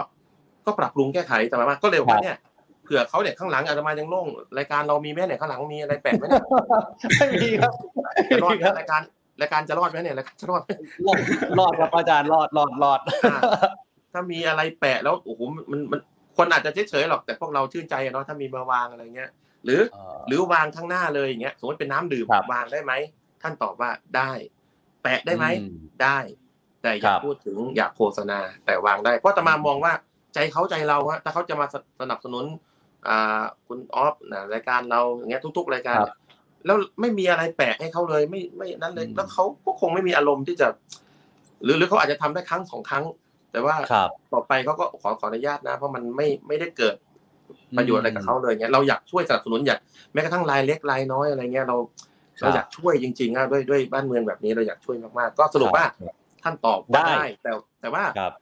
ก็ปรับปรุงแก้ไขแต่ว่าก็เร็วครัว่าบเนี่ยเผื่อเขาเนี่ยข้างหลังอาตมายังโล่งรายการเรามีไหมเนี่ยข้างหลังมีอะไรแปลกไหมเนี่ยไม่มีครับจะรอดไม่มีไหมครับรายการรายการจะรอดไหมเนี่ยรายการจะรอดไหมรอดรอดครับอาจารย์รอดรอดรอดอ่าถ้ามีอะไรแปะแล้วโอ้โหมันมันคนอาจจะเฉยๆหรอกแต่พวกเราชื่นใจอะเนาะถ้ามีมาวางอะไรเงี้ย หรือหรือวางข้างหน้าเลยอย่างเงี้ยสมมติเป็นน้ำดื่มครับวางได้ไหมท่านตอบว่าได้ แปะได้ไหมอืมได้ แต่อย่าครับพูดถึงอย่าโฆษณาแต่วางได้ เพราะอาตมามองว่าใจเขาใจเราฮะถ้าเขาจะมาสนับสนุนอ่าคุณออฟนะรายการเราอย่างเงี้ยทุก ๆ รายการครับเนี่ยแล้วไม่มีอะไรแปะให้เขาเลยไม่ไม่นั่นเลยอืมแล้วเขาก็คงไม่มีอารมณ์ที่จะ หรือหรือเขาอาจจะทำได้ครั้งสองครั้ง แต่ว่าครับต่อไปเขาก็ขอขออนุญาตนะ เพราะมันไม่ไม่ได้เกิดประโยชน์อะไรกับเขาเลยเงี้ยเราอยากช่วยสนับสนุนอยากแม้กระทั่งรายเล็กรายน้อยอะไรเงี้ยเราครับเราอยากช่วยจริงๆอะด้วยด้วยบ้านเมืองแบบนี้เราอยากช่วยมากๆก็สรุปว่าครับ ท่านตอบว่าได้ได้ แต่แต่ว่าครับ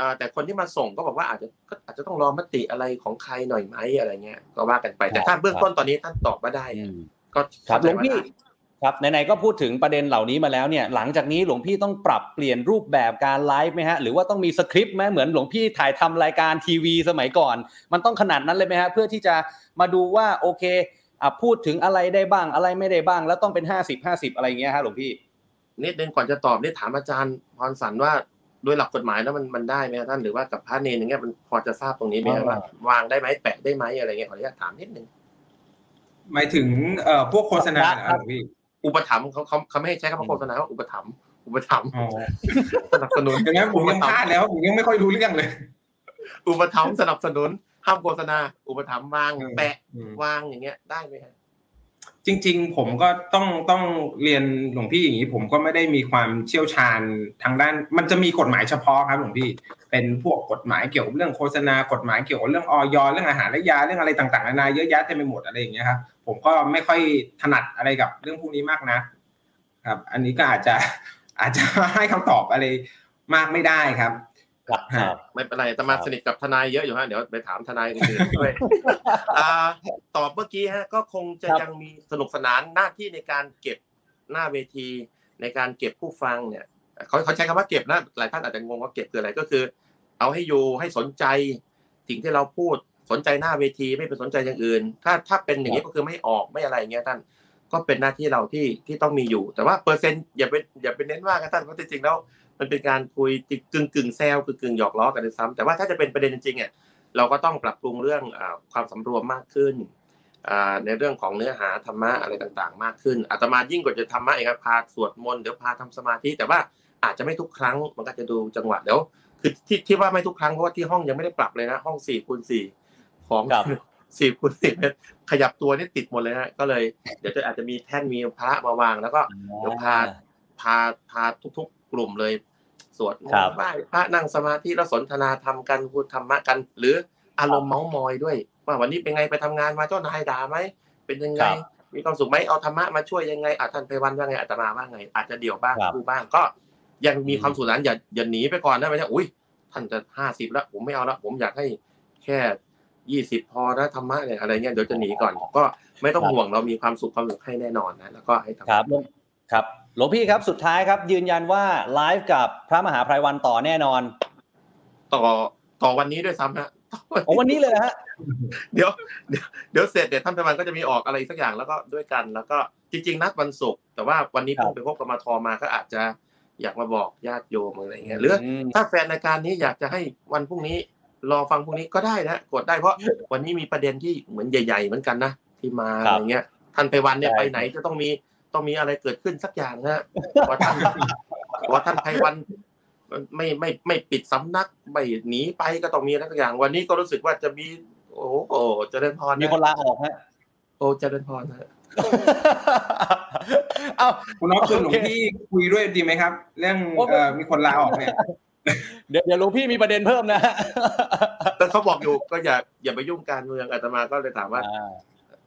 อ่าแต่คนที่มาส่งก็บอกว่าอาจจะก็อาจจะต้องรอมติอะไรของใครหน่อยไหมอะไรเงี้ยก็ว่ากันไปแต่ครับถ้าเบื้องต้นตอนนี้ท่านตอบว่าได้อืมก็ครับหลเข้าวงใจพี่ว่าได้ครับไหนๆก็พูดถึงประเด็นเหล่านี้มาแล้วเนี่ยหลังจากนี้หลวงพี่ต้องปรับเปลี่ยนรูปแบบการไลฟ์ไหมฮะหรือว่าต้องมีสคริปต์ไหมเหมือนหลวงพี่ถ่ายทำรายการทีวีสมัยก่อน มันต้องขนาดนั้นเลยไหมฮะเพื่อที่จะมาดูว่าโอเคอะพูดถึงอะไรได้บ้างอะไรไม่ได้บ้าง แล้วต้องเป็นห้าสิบห้าสิบอะไรอย่างเงี้ยฮะหลวงพี่ นิดนึงก่อนจะตอบนี่ถามอาจารย์พรสันว่าโดยหลักกฎหมายแล้วมันมันได้ไหมท่านหรือว่ากับพระเนรอย่างเงี้ยมันพอจะทราบตรงนี้ไหมอ่าว่าวางได้ไหมแปะได้ไหมอะไรเงี้ยขออนุญาตถามนิดนึงหมายถึงเอ่อพวกโฆษณาเหรอครับหลวงพี่อุปถัมภ์เขาเขาเขาไม่ให้ใช้คำว่าโฆษณาเขาอุปถัมภ์อุปถัมภ์อ๋อสนับสนุนอย่างนั้นผมยังพลาดแล้วผมยังไม่ค่อยรู้เรื่องเลย อุปถัมภ์สนับสนุนห้ามโฆษณา อุปถัมภ์วางอืมแปะอืมวางอย่างเงี้ยได้ไหมฮะ จริง ๆ ผมก็ต้องต้องเรียนหลวงพี่อย่างนี้ ผมก็ไม่ได้มีความเชี่ยวชาญทางด้าน มันจะมีกฎหมายเฉพาะครับหลวงพี่ เป็นพวกกฎหมายเกี่ยวกับเรื่องโฆษณากฎหมายเกี่ยวกับเรื่องออยเรื่องอาหารและยาเรื่องอะไรต่างๆนานาเยอะแยะเต็มไปหมดอะไรอย่างเงี้ยครับผมก็ไม่ค่อยถนัดอะไรกับเรื่องพวกนี้มากนะครับ อันนี้ก็อาจจะอาจจะให้คำตอบอะไรมากไม่ได้ครับ ครับครับไม่เป็นไรแต่มาครับสนิทกับทนายเยอะอยู่ฮะเดี๋ยวไปถามทนายอื่นๆด้วยอ่าตอบเมื่อกี้ฮะก็คงจะครับยังมีสนุกสนานหน้าที่ในการเก็บหน้าเวทีในการเก็บผู้ฟังเนี่ยเขาเขาใช้คำว่าเก็บนะหลายท่านอาจจะงงว่าเก็บคืออะไรก็คือ เอาให้อยู่ให้สนใจสิ่งที่เราพูดสนใจหน้าเวทีไม่ไปสนใจอย่างอื่น ถ้าถ้าเป็นอย่างนี้ก็คือไม่ออกไม่อะไรอย่างเงี้ยท่านก็เป็นหน้าที่เราที่ที่ต้องมีอยู่ แต่ว่าเปอร์เซ็นต์อย่าไปอย่าไปเน้นว่ากันท่านเพราะจริงๆแล้ว มันเป็นการคุยกึ่งกึ่งๆแซวกึ่งกึ่งๆหยอกล้อกันด้วยซ้ำแต่ว่าถ้าจะเป็นประเด็นจริงๆเนี่ยเราก็ต้องปรับปรุงเรื่องอาความสำรวมมากขึ้นอ่าในเรื่องของเนื้อหาธรรมะอะไรต่างๆ มากขึ้นอาตมายิ่งกว่าจะธรรมะเองครับพาสวดมนต์เดี๋ยวพาทำสมาธิแต่ว่าอาจจะไม่ทุกครั้งมันก็จะดูจังหวะเดี๋ยวคือที่ที่ว่าไม่ทุกครั้งเพราะว่าที่ห้องยังไม่ได้ปรับเลยนะ ห้องสี่คูณสี่ของครับสี่คูณสี่เมตรขยับตัวนี่ติดหมดเลยนะก็เลย เดี๋ยวจะอาจจะมีแท่นมีพระมาวาง แล้วก็เดี๋ยวพาพาพาทุก ๆ กลุ่มเลยส วดมนครับต์ไหว้พระนั่งสมาธิแล้วสนทนาธรรมกันพูดธรรมะกัน หรืออารมณ์เมาส์มอยด้วย ว่าวันนี้เป็นไงไปทำงานมาเจ้านายด่าไหมเป็นยังไงครับมีความสุขไหมเอาธรรมะมาช่วยยังไงอาท่านไปวันว่าไงอาตมาว่าไง อาจจะเดี่ยวบ้างครับคู่บ้างก็ ยังมีความสุขนั้นอย่าอย่าหนีไปก่อนนะไม่ใช่อุ้ยท่านจะห้าสิบแล้ว ผมไม่เอาแล้วผมอยากให้แค่ยี่สิบพอนะธรรมะเนี่ยอะไรเงี้ยเดี๋ยวจะหนีก่อน ก็ไม่ต้องครับห่วงเรามีความสุขความสุขให้แน่นอนนะแล้วก็ให้ทำครับหลวงครับ หลวงพี่ครับสุดท้ายครับ ยืนยันว่าไลฟ์กับพระมหาไพรวันต่อแน่นอน ต่อต่อวันนี้ด้วยซ้ำฮะต่อโอ้วันนี้เลยเหรอฮะเดี๋ยวเดี๋ยวเดี๋ยวเสร็จเดี๋ยวท่านประธานก็จะมีออกอะไรสักอย่างแล้วก็ด้วยกัน แล้วก็จริง ๆ นัดวันศุกร์แต่ว่าวันนี้ครับเพิ่งไปพบกรรมทมาก็อาจจะอยากมาบอกญาติโยมอะไรเงี้ยหรือมถ้าแฟนรายการนี้อยากจะให้วันพรุ่งนี้รอฟังพรุ่งนี้ก็ได้นะกดได้เพราะวันนี้มีประเด็นที่เหมือนใหญ่ ๆ เหมือนกันนะที่มาครัอะบไรเงี้ยท่านไปวันเนี่ยใช่ไปไหนจะต้องมี ต้องมีอะไรเกิดขึ้นสักอย่างนะว่าท่านว่าท่านไพวันไม่ไม่ไม่ปิดสำนักไม่หนีไปก็ต้องมีอะไรสักอย่าง วันนี้ก็รู้สึกว่าจะมี โอ้โหเจริญพรมีคนลาออกฮะโอ้เจริญพรนะเอ้าคุณน้องชวนหลวงโอเคพี่คุยด้วยดีไหมครับ เรื่องโอ้ไม่เอ่อมีคนลาออกเนี่ย เดี๋ยวเดี๋ยวหลวงพี่มีประเด็นเพิ่มนะฮะแต่เขาบอกอยู่ก็อย่าอย่าไปยุ่งการเมืองอาตมาก็เลยถามว่า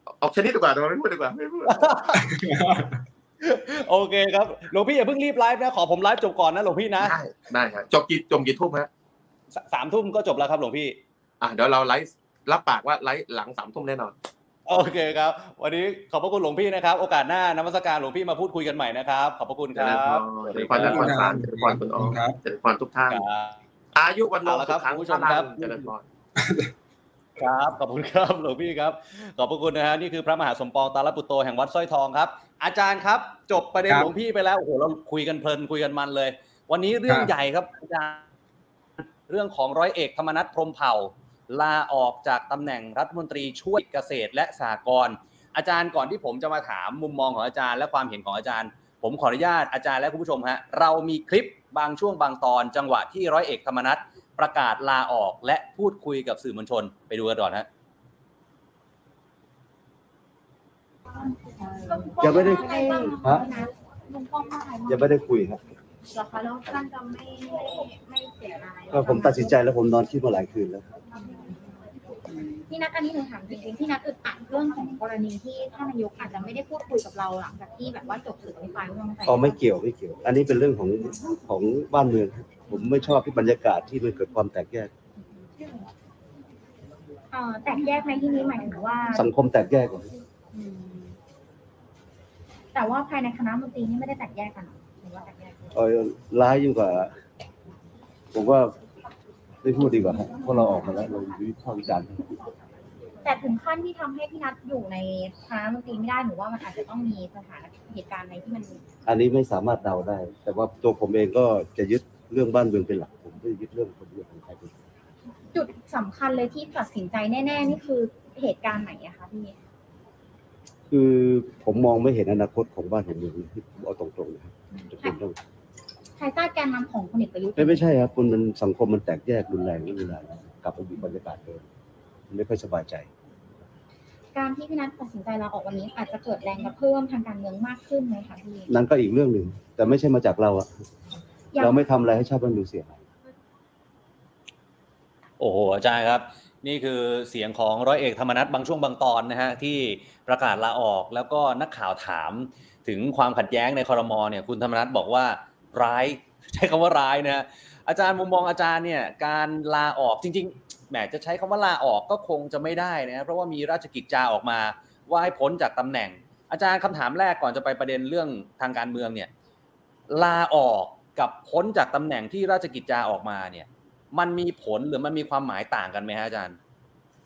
อ่าออกชนิดดีกว่าอาตมาไม่พูดดีกว่าไม่พูดโอเคครับหลวงพี่อย่าเพิ่งรีบไลฟ์นะขอผมไลฟ์จบก่อนนะหลวงพี่นะได้ได้ครับจบกี่จบกี่ทุ่มฮะสสามทุ่มก็จบแล้วครับหลวงพี่ อะเดี๋ยวเราไลฟ์รับปากว่าไลฟ์หลังสามทุ่มแน่นอน โอเคครับ วันนี้ขอบพระคุณหลวงพี่นะครับ โอกาสหน้านมัสการหลวงพี่มาพูดคุยกันใหม่นะครับ ขอบพระคุณเจคริญรับพรเจริญพรนครสารเจริญพรคุณอ๋อครับเจริญพรทุกท่านครับอายุวันโนเอาละครัสุบขังคุณผู้ชพมลัครังบเจริญพร ครับขอบคุณครับหลวงพี่ครับ ขอบพระคุณนะฮะนี่คือพระมหาสมปองตาลปุตโตแห่งวัดสร้อยทองครับ อาจารย์ครับ จบประเด็นครับหลวงพี่ไปแล้วโอ้โหเราคุยกันเพลินคุยกันมันเลย วันนี้เรื่องครับใหญ่ครับอาจารย์เรื่องของร้อยเอกธรรมนัฐพรหมเผ่า ลาออกจากตำแหน่งรัฐมนตรีช่วยเกษตรและสหกรณ์อาจารย์ก่อนที่ผมจะมาถามมุมมองของอาจารย์ และความเห็นของอาจารย์ ผมขออนุญาตอาจารย์และคุณผู้ชมฮะเรามีคลิปบางช่วงบางตอน จังหวะที่ร้อยเอกธรรมนัฐ ประกาศลาออกและพูดคุยกับสื่อมวลชน ไปดูกันก่อนฮะยังไม่ได้ฮะฮะลุงป้อมว่าไงบ้างยังไม่ได้คุยครับเหรอคะแล้วท่านจะไม่ไม่ไม่เสียดายก็ผมตัดสินใจแล้วผมนอนคิดมาหลายคืนแล้ว พี่นัทอันนี้หนูถามจริงๆพี่นัทอึดอัดเรื่องของกรณีที่ท่านนายกอาจจะไม่ได้พูดคุยกับเราหลังจากที่แบบว่าจบสื่ออภิปรายไม่ไว้วางใจ อ๋อไม่เกี่ยวไม่เกี่ยว อันนี้เป็นเรื่องของของบ้านเมืองครับ ผมไม่ชอบที่บรรยากาศที่มันเกิดความแตกแยก เอ่อแตกแยกในที่นี้หมายถึงว่า สังคมแตกแยกก่อนอืมแต่ว่าภายในคณะมนตรีนี่ไม่ได้แตกแยกกันเหรอหรือว่าแตกแยกกันเออร้ายยิ่งกว่า ผมว่าไม่พูดดีกว่าครับเพราะเราออกมาแล้วเราวิพากษ์วิจารณ์แต่ถึงขั้นที่ทำให้พี่นัทอยู่ในคณะมนตรีไม่ได้หนูว่ามันอาจจะต้องมีสถานเหตุการณ์ในที่มัน อันนี้ไม่สามารถเดาได้ แต่ว่าตัวผมเองก็จะยึด เรื่องบ้านเมืองเป็นหลักผมไม่ได้ยึดเรื่องคนเดียวของใครเป็นหลักจุดสำคัญเลยที่ตัดสินใจแน่ๆ นี่คือเหตุการณ์ไหนอะคะพี่ คือผมมองไม่เห็นอนาคตของบ้านของเมืองที่ผมเอาตรงๆนะครับจะเป็นต้องภายใต้การนำของพลเอกประยุทธ์ ไม่ไม่ใช่ครับคุณมันสังคมมันแตกแยกรุนแรงนี่เวลากลับไปอยู่บรรยากาศเดิมไม่ค่อยสบายใจ การที่พี่นัทตัดสินใจลาออกวันนี้ อาจจะเกิดแรงกระเพื่อมทางการเมืองมากขึ้นไหมคะพี่ นั่นก็อีกเรื่องหนึ่งแต่ไม่ใช่มาจากเราอะอย่าง เราไม่ทำอะไรให้ชาติบ้านเมืองเสียหายโอ้โหอาจารย์ครับ นี่คือเสียงของร้อยเอกธรรมนัฐบางช่วงบางตอนนะฮะที่ประกาศลาออกแล้วก็นักข่าวถามถึงความขัดแย้งในคอรมอเนี่ยคุณธรรมนัฐบอกว่าร้ายใช้คำว่าร้ายนะฮะอาจารย์มุมมองอาจารย์เนี่ยการลาออกจริง ๆแหมจะใช้คำว่าลาออกก็คงจะไม่ได้นะเพราะว่ามีราชกิจจาออกมาว่าให้พ้นจากตำแหน่ง อาจารย์คำถามแรกก่อนจะไปประเด็นเรื่องทางการเมืองเนี่ยลาออก กับพ้นจากตำแหน่งที่ราชกิจจาออกมาเนี่ย มันมีผลหรือมันมีความหมายต่างกันไหมฮะอาจารย์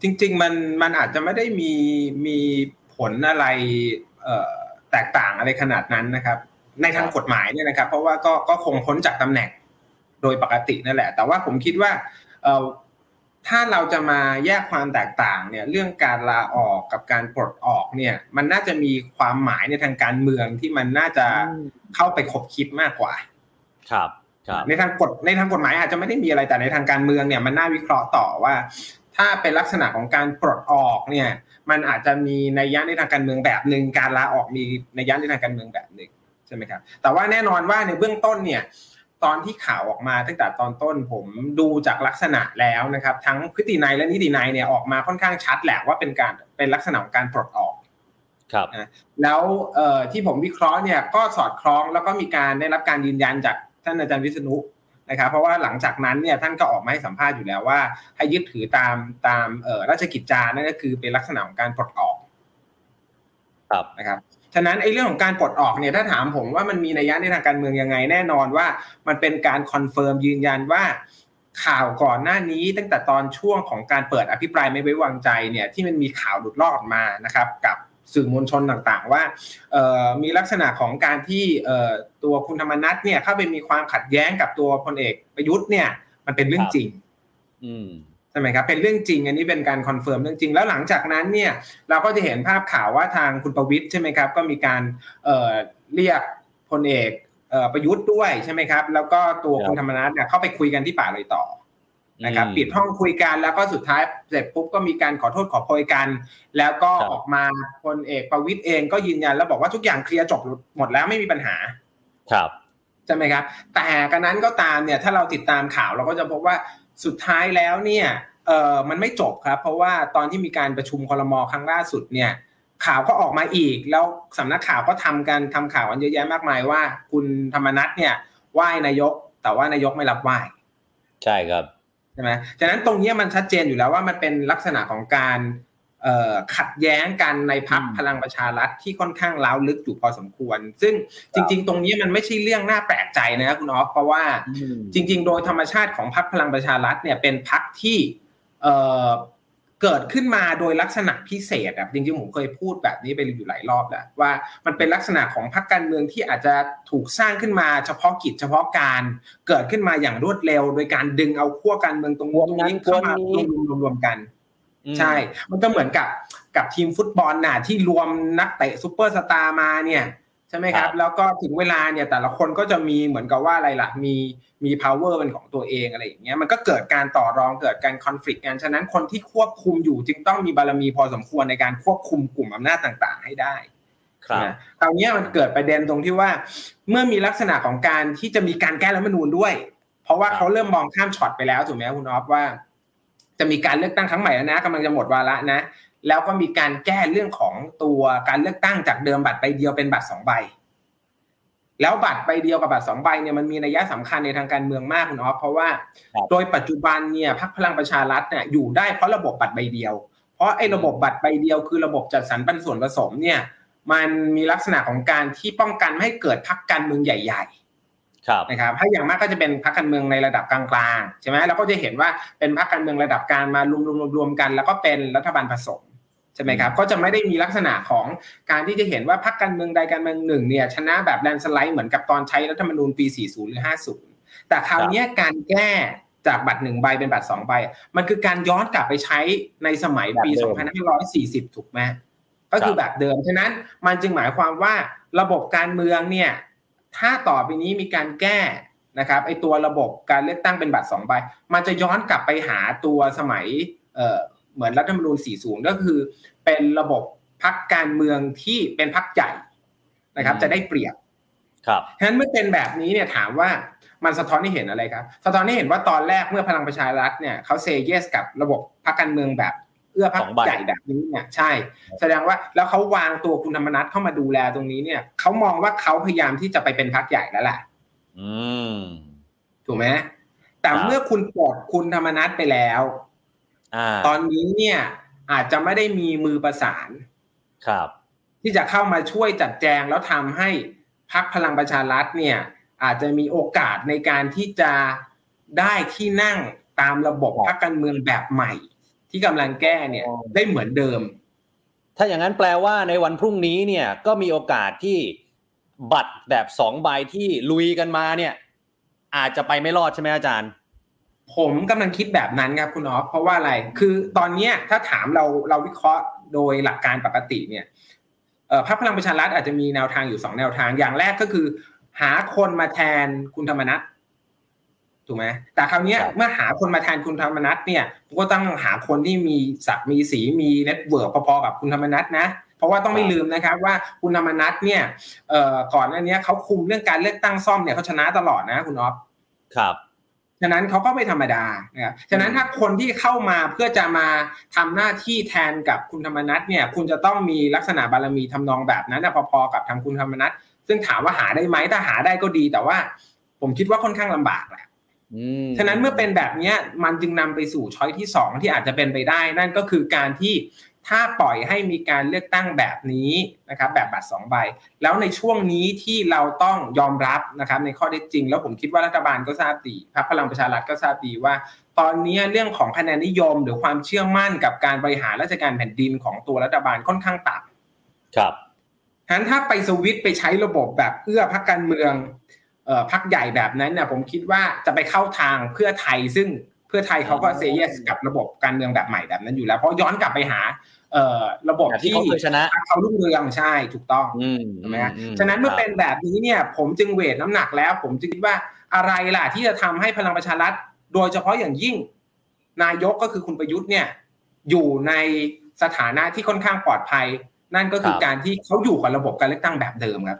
จริง ๆ มันมันอาจจะไม่ได้มีมีผลอะไรเอ่อแตกต่างอะไรขนาดนั้นนะครับ ในทางกฎหมายเนี่ยนะครับ เพราะว่าก็ก็คงพ้นจากตำแหน่งโดยปกตินั่นแหละ แต่ว่าผมคิดว่าเอ่อถ้าเราจะมาแยกความแตกต่างเนี่ยเรื่องการลาออกกับการปลดออกเนี่ย มันน่าจะมีความหมายในทางการเมืองที่มันน่าจะเข้าไปคบคิดมากกว่า ครับครับในทางกฎในทางกฎหมายอาจจะไม่ได้มีอะไรแต่ในทางการเมืองเนี่ยมันน่าวิเคราะห์ต่อว่า ถ้าเป็นลักษณะของการปลดออกเนี่ย มันอาจจะมีนัยยะในทางการเมืองแบบหนึ่งการลาออกมีนัยยะในทางการเมืองแบบหนึ่งใช่ไหมครับแต่ว่าแน่นอนว่าในเบื้องต้นเนี่ยตอนที่ข่าวออกมาตั้งแต่ตอนต้นผมดูจากลักษณะแล้วนะครับ ทั้งพฤตินัยและนิตินัยเนี่ยออกมาค่อนข้างชัดแหละว่าเป็นการเป็นลักษณะของการปลดออกครับแล้วเอ่อที่ผมวิเคราะห์เนี่ยก็สอดคล้องแล้วก็มีการได้รับการยืนยันจาก ท่านอาจารย์วิษณุนะครับเพราะว่าหลังจากนั้นเนี่ยท่านก็ออกมาให้สัมภาษณ์อยู่แล้วว่า ให้ยึดถือตามตามเอ่อราชกิจจานั่นก็คือเป็นลักษณะของการปลดออกครับนะครับฉะนั้นไอ้เรื่องของการปลดออกเนี่ยถ้าถามผมว่ามันมีนัยยะในทางการเมืองยังไงแน่นอนว่า มันเป็นการ confirm ยืนยันว่าข่าวก่อนหน้านี้ตั้งแต่ตอนช่วงของการเปิดอภิปรายไม่ไว้วางใจเนี่ยที่มันมีข่าวหลุดลอดมานะครับกับ สื่อมวลชนต่างๆ ว่าเอ่อมีลักษณะของการที่เอ่อตัวคุณธรรมนัสเนี่ยเข้าไปมีความขัดแย้งกับตัวพลเอกประยุทธ์เนี่ย มันเป็นเรื่องจริงอืมใช่ไหมครับเป็นเรื่องจริง อันนี้เป็นการ confirm เรื่องจริง แล้วหลังจากนั้นเนี่ย เราก็จะเห็นภาพข่าวว่าทางคุณประวิตรใช่ไหมครับ ก็มีการเอ่อเรียกพลเอกเอ่อประยุทธ์ด้วยใช่ไหมครับ แล้วก็ตัวคุณธรรมนัสเนี่ยเข้าไปคุยกันที่ป่ารอยต่อ นะครับอืมปิดห้องคุยกันแล้วก็สุดท้ายเสร็จปุ๊บก็มีการขอโทษขอโพยกัน แล้วก็ครับออกมาพลเอกประวิตรเองก็ยืนยันแล้วบอกว่าทุกอย่างเคลียร์จบหมดแล้วไม่มีปัญหา ครับใช่ไหมครับ แต่กันนั้นก็ตามเนี่ยถ้าเราติดตามข่าวเราก็จะพบว่าสุดท้ายแล้วเนี่ยเออมันไม่จบครับ เพราะว่าตอนที่มีการประชุมคลมครั้งล่าสุดเนี่ยข่าวก็ออกมาอีก แล้วสำนักข่าวก็ทำกันทำข่าวกันเยอะแยะมากมายว่า คุณธรรมนัฐเนี่ยไหว้นายก แต่ว่านายกไม่รับไหว้ใช่ครับใช่ไหมฉะนั้นตรงเนี้ยมันชัดเจนอยู่แล้วว่ามันเป็นลักษณะของการเอ่อขัดแย้งกันในพักอืมพลังประชารัฐที่ค่อนข้างล้าวลึกอยู่พอสมควร ซึ่งจริง ๆ ตรงนี้มันไม่ใช่เรื่องน่าแปลกใจนะคุณออฟเพราะว่าจริง ๆ โดยธรรมชาติของพรรคพลังประชารัฐเนี่ยเป็นพรรคที่ เอ่อเกิดขึ้นมาโดยลักษณะพิเศษอะจริงๆผมเคยพูดแบบนี้ไปอยู่หลายรอบแล้วว่ามันเป็นลักษณะของพรรคการเมืองที่อาจจะถูกสร้างขึ้นมาเฉพาะกิจเฉพาะการเกิดขึ้นมาอย่างรวดเร็ว โดยการดึงเอาขั้วการเมืองตรงนู้นตรงนี้เข้ามารวมรวมๆกัน ใช่ มันก็เหมือนกับกับทีมฟุตบอลน่ะที่รวมนักเตะซูเปอร์สตาร์มาเนี่ย ใช่ไหมคครัรับบแล้วก็ถึงเวลาเนี่ยแต่ละคนก็จะมีเหมือนกับว่าอะไรล่ะ มีมี power เป็นของตัวเองอะไรอย่างเงี้ยมันก็เกิดการต่อรองเกิดการ conflict กันฉะนั้นคนที่ควบคุมอยู่จึงต้องมีบารมีพอสมควรในการควบคุมกลุ่มอำนาจต่างๆ ให้ได้ครับนะคราวเนี้ยมันเกิดประเด็นตรงที่ว่า เมื่อมีลักษณะของการที่จะมีการแก้รัฐธรรมนูญด้วย เพราะว่าเขาเริ่มมองข้ามช็อตไปแล้วถูกไหมคุณออฟว่า จะมีการเลือกตั้งครั้งใหม่แล้วนะกำลังจะหมดวาระนะ แล้วก็มีการแก้เรื่องของตัวการเลือกตั้งจากเดิมบัตรใบเดียวเป็นบัตรสองใบ แล้วบัตรใบเดียวกับบัตรสองใบเนี่ยมันมีนัยสำคัญในทางการเมืองมากคุณออฟเพราะว่าครับโดยปัจจุบันเนี่ยพรรคพลังประชารัฐเนี่ยอยู่ได้เพราะระบบบัตรใบเดียว เพราะไอ้ระบบบัตรใบเดียวคือระบบจัดสรรปันส่วนผสมเนี่ยมันมีลักษณะของการที่ป้องกันไม่ให้เกิดพรรคการเมืองใหญ่ๆครับนะครับถ้าอย่างมากก็จะเป็นพรรคการเมืองในระดับกลางๆใช่ไหมเราก็จะเห็นว่าเป็นพรรคการเมืองระดับกลางมารวมๆๆๆกัน แล้วก็เป็นรัฐบาลผสมใช่ไหมครับก็จะไม่ได้มีลักษณะของการที่จะเห็นว่าพรรคการเมืองใดการเมืองหนึ่งเนี่ยชนะแบบแลนด์สไลด์เหมือนกับตอนใช้รัฐธรรมนูญปี 40 หรือ 50 แต่คราวเนี้ยการแก้จากบัตรหนึ่งใบเป็นบัตรสองใบ มันคือการย้อนกลับไปใช้ในสมัยปี 2540 ถูกไหมก็คือแบบเดิม ฉะนั้นมันจึงหมายความว่าระบบการเมืองเนี่ยถ้าต่อไปนี้มีการแก้นะครับไอตัวระบบการเลือกตั้งเป็นบัตรสองใบ มันจะย้อนกลับไปหาตัวสมัย เอ่อเหมือนรัฐธรรมนูญ40 ก็คือ เป็นระบบพักการเมืองที่เป็นพักใหญ่นะครับอืมจะได้เปรียบ ครับฉะนั้นเมื่อเป็นแบบนี้เนี่ยถามว่ามันสะท้อนให้เห็นอะไรครับ สะท้อนให้เห็นว่าตอนแรกเมื่อพลังประชารัฐเนี่ยเขาเซเยสกับระบบพักการเมืองแบบเอื้อพักสองใบใหญ่แบบนี้เนี่ยใช่ แสดงว่าแล้วเขาวางตัวคุณธรรมนัฐเข้ามาดูแลตรงนี้เนี่ยเขามองว่าเขาพยายามที่จะไปเป็นพักใหญ่แล้วแหละอืมถูกไหมแต่ครับเมื่อคุณปลดคุณธรรมนัฐไปแล้วอ่า ตอนนี้เนี่ยอาจจะไม่ได้มีมือประสานครับ ที่จะเข้ามาช่วยจัดแจงแล้วทำให้พักพลังประชารัฐเนี่ยอาจจะมีโอกาสในการที่จะได้ที่นั่งตามระบบครับพักการเมืองแบบใหม่ ที่กำลังแก้เนี่ยอ๋อได้เหมือนเดิม ถ้าอย่างนั้นแปลว่าในวันพรุ่งนี้เนี่ยก็มีโอกาสที่บัตรแบบสองใบที่ลุยกันมาเนี่ย อาจจะไปไม่รอดใช่ไหมอาจารย์ ผมกำลังคิดแบบนั้นครับคุณออฟเพราะว่าอะไร คือตอนเนี้ยถ้าถามเราเราวิเคราะห์โดยหลักการปกติเนี่ยเอ่อพรรคพลังประชารัฐอาจจะมีแนวทางอยู่สองแนวทางอย่างแรกก็คือ หาคนมาแทนคุณธรรมนัฐถูกไหมแต่คราวเนี้ยครับเมื่อหาคนมาแทนคุณธรรมนัสเนี่ยก็ต้องหาคนที่มีศักดิ์มีศรีมี network พอๆกับคุณธรรมนัสนะเพราะว่าต้องไม่ลืมนะครับว่าคุณธรรมนัสเนี่ยเอ่อก่อนหน้านี้เขาคุมเรื่องการเลือกตั้งซ่อมเนี่ยเขาชนะตลอดนะคุณออฟครับ ฉะนั้นเขาก็ไม่ธรรมดานะครับฉะนั้นถ้าคนที่เข้ามาเพื่อจะมาทำหน้าที่แทนกับคุณธรรมนัสเนี่ย คุณจะต้องมีลักษณะบารมีทำนองแบบนั้นนะพอๆกับทางคุณธรรมนัสซึ่งถามว่าหาได้ไหมถ้าหาได้ก็ดี แต่ว่าผมคิดว่าค่อนข้างลำบากแหละอืมฉะนั้นเมื่อเป็นแบบเนี้ยมันจึงนำไปสู่ช้อยที่สองที่อาจจะเป็นไปได้ นั่นก็คือการที่ ถ้าปล่อยให้มีการเลือกตั้งแบบนี้นะครับแบบบัตรสองใบ แล้วในช่วงนี้ที่เราต้องยอมรับนะครับในข้อเท็จจริง แล้วผมคิดว่ารัฐบาลก็ทราบดีพรรคพลังประชารัฐก็ทราบดีว่า ตอนนี้เรื่องของคะแนนนิยมหรือความเชื่อมั่นกับการบริหารราชการแผ่นดินของตัวรัฐบาลค่อนข้างต่ำครับฉะนั้นถ้าไปสวิตช์ไปใช้ระบบแบบเอื้อพักการเมืองเอ่อพักใหญ่แบบนั้นเนี่ยผมคิดว่าจะไปเข้าทางเพื่อไทยซึ่งเพื่อไทยเขาก็เซเยสกับระบบการเมืองแบบใหม่แบบนั้นอยู่แล้ว เพราะย้อนกลับไปหา เอ่อระบบแบบที่ที่เขาเคยชนะเขารุ่งเรืองใช่ถูกต้องอืมใช่ไหมฮะอืมฉะนั้นเมื่อครับเป็นแบบนี้เนี่ย ผมจึงเวทน้ำหนักแล้ว ผมจึงคิดว่าอะไรล่ะที่จะทำให้พลังประชารัฐ โดยเฉพาะอย่างยิ่ง นายกก็คือคุณประยุทธ์เนี่ย อยู่ในสถานะที่ค่อนข้างปลอดภัย นั่นก็คือการที่เขาอยู่กับระบบการเลือกตั้งแบบเดิมครับ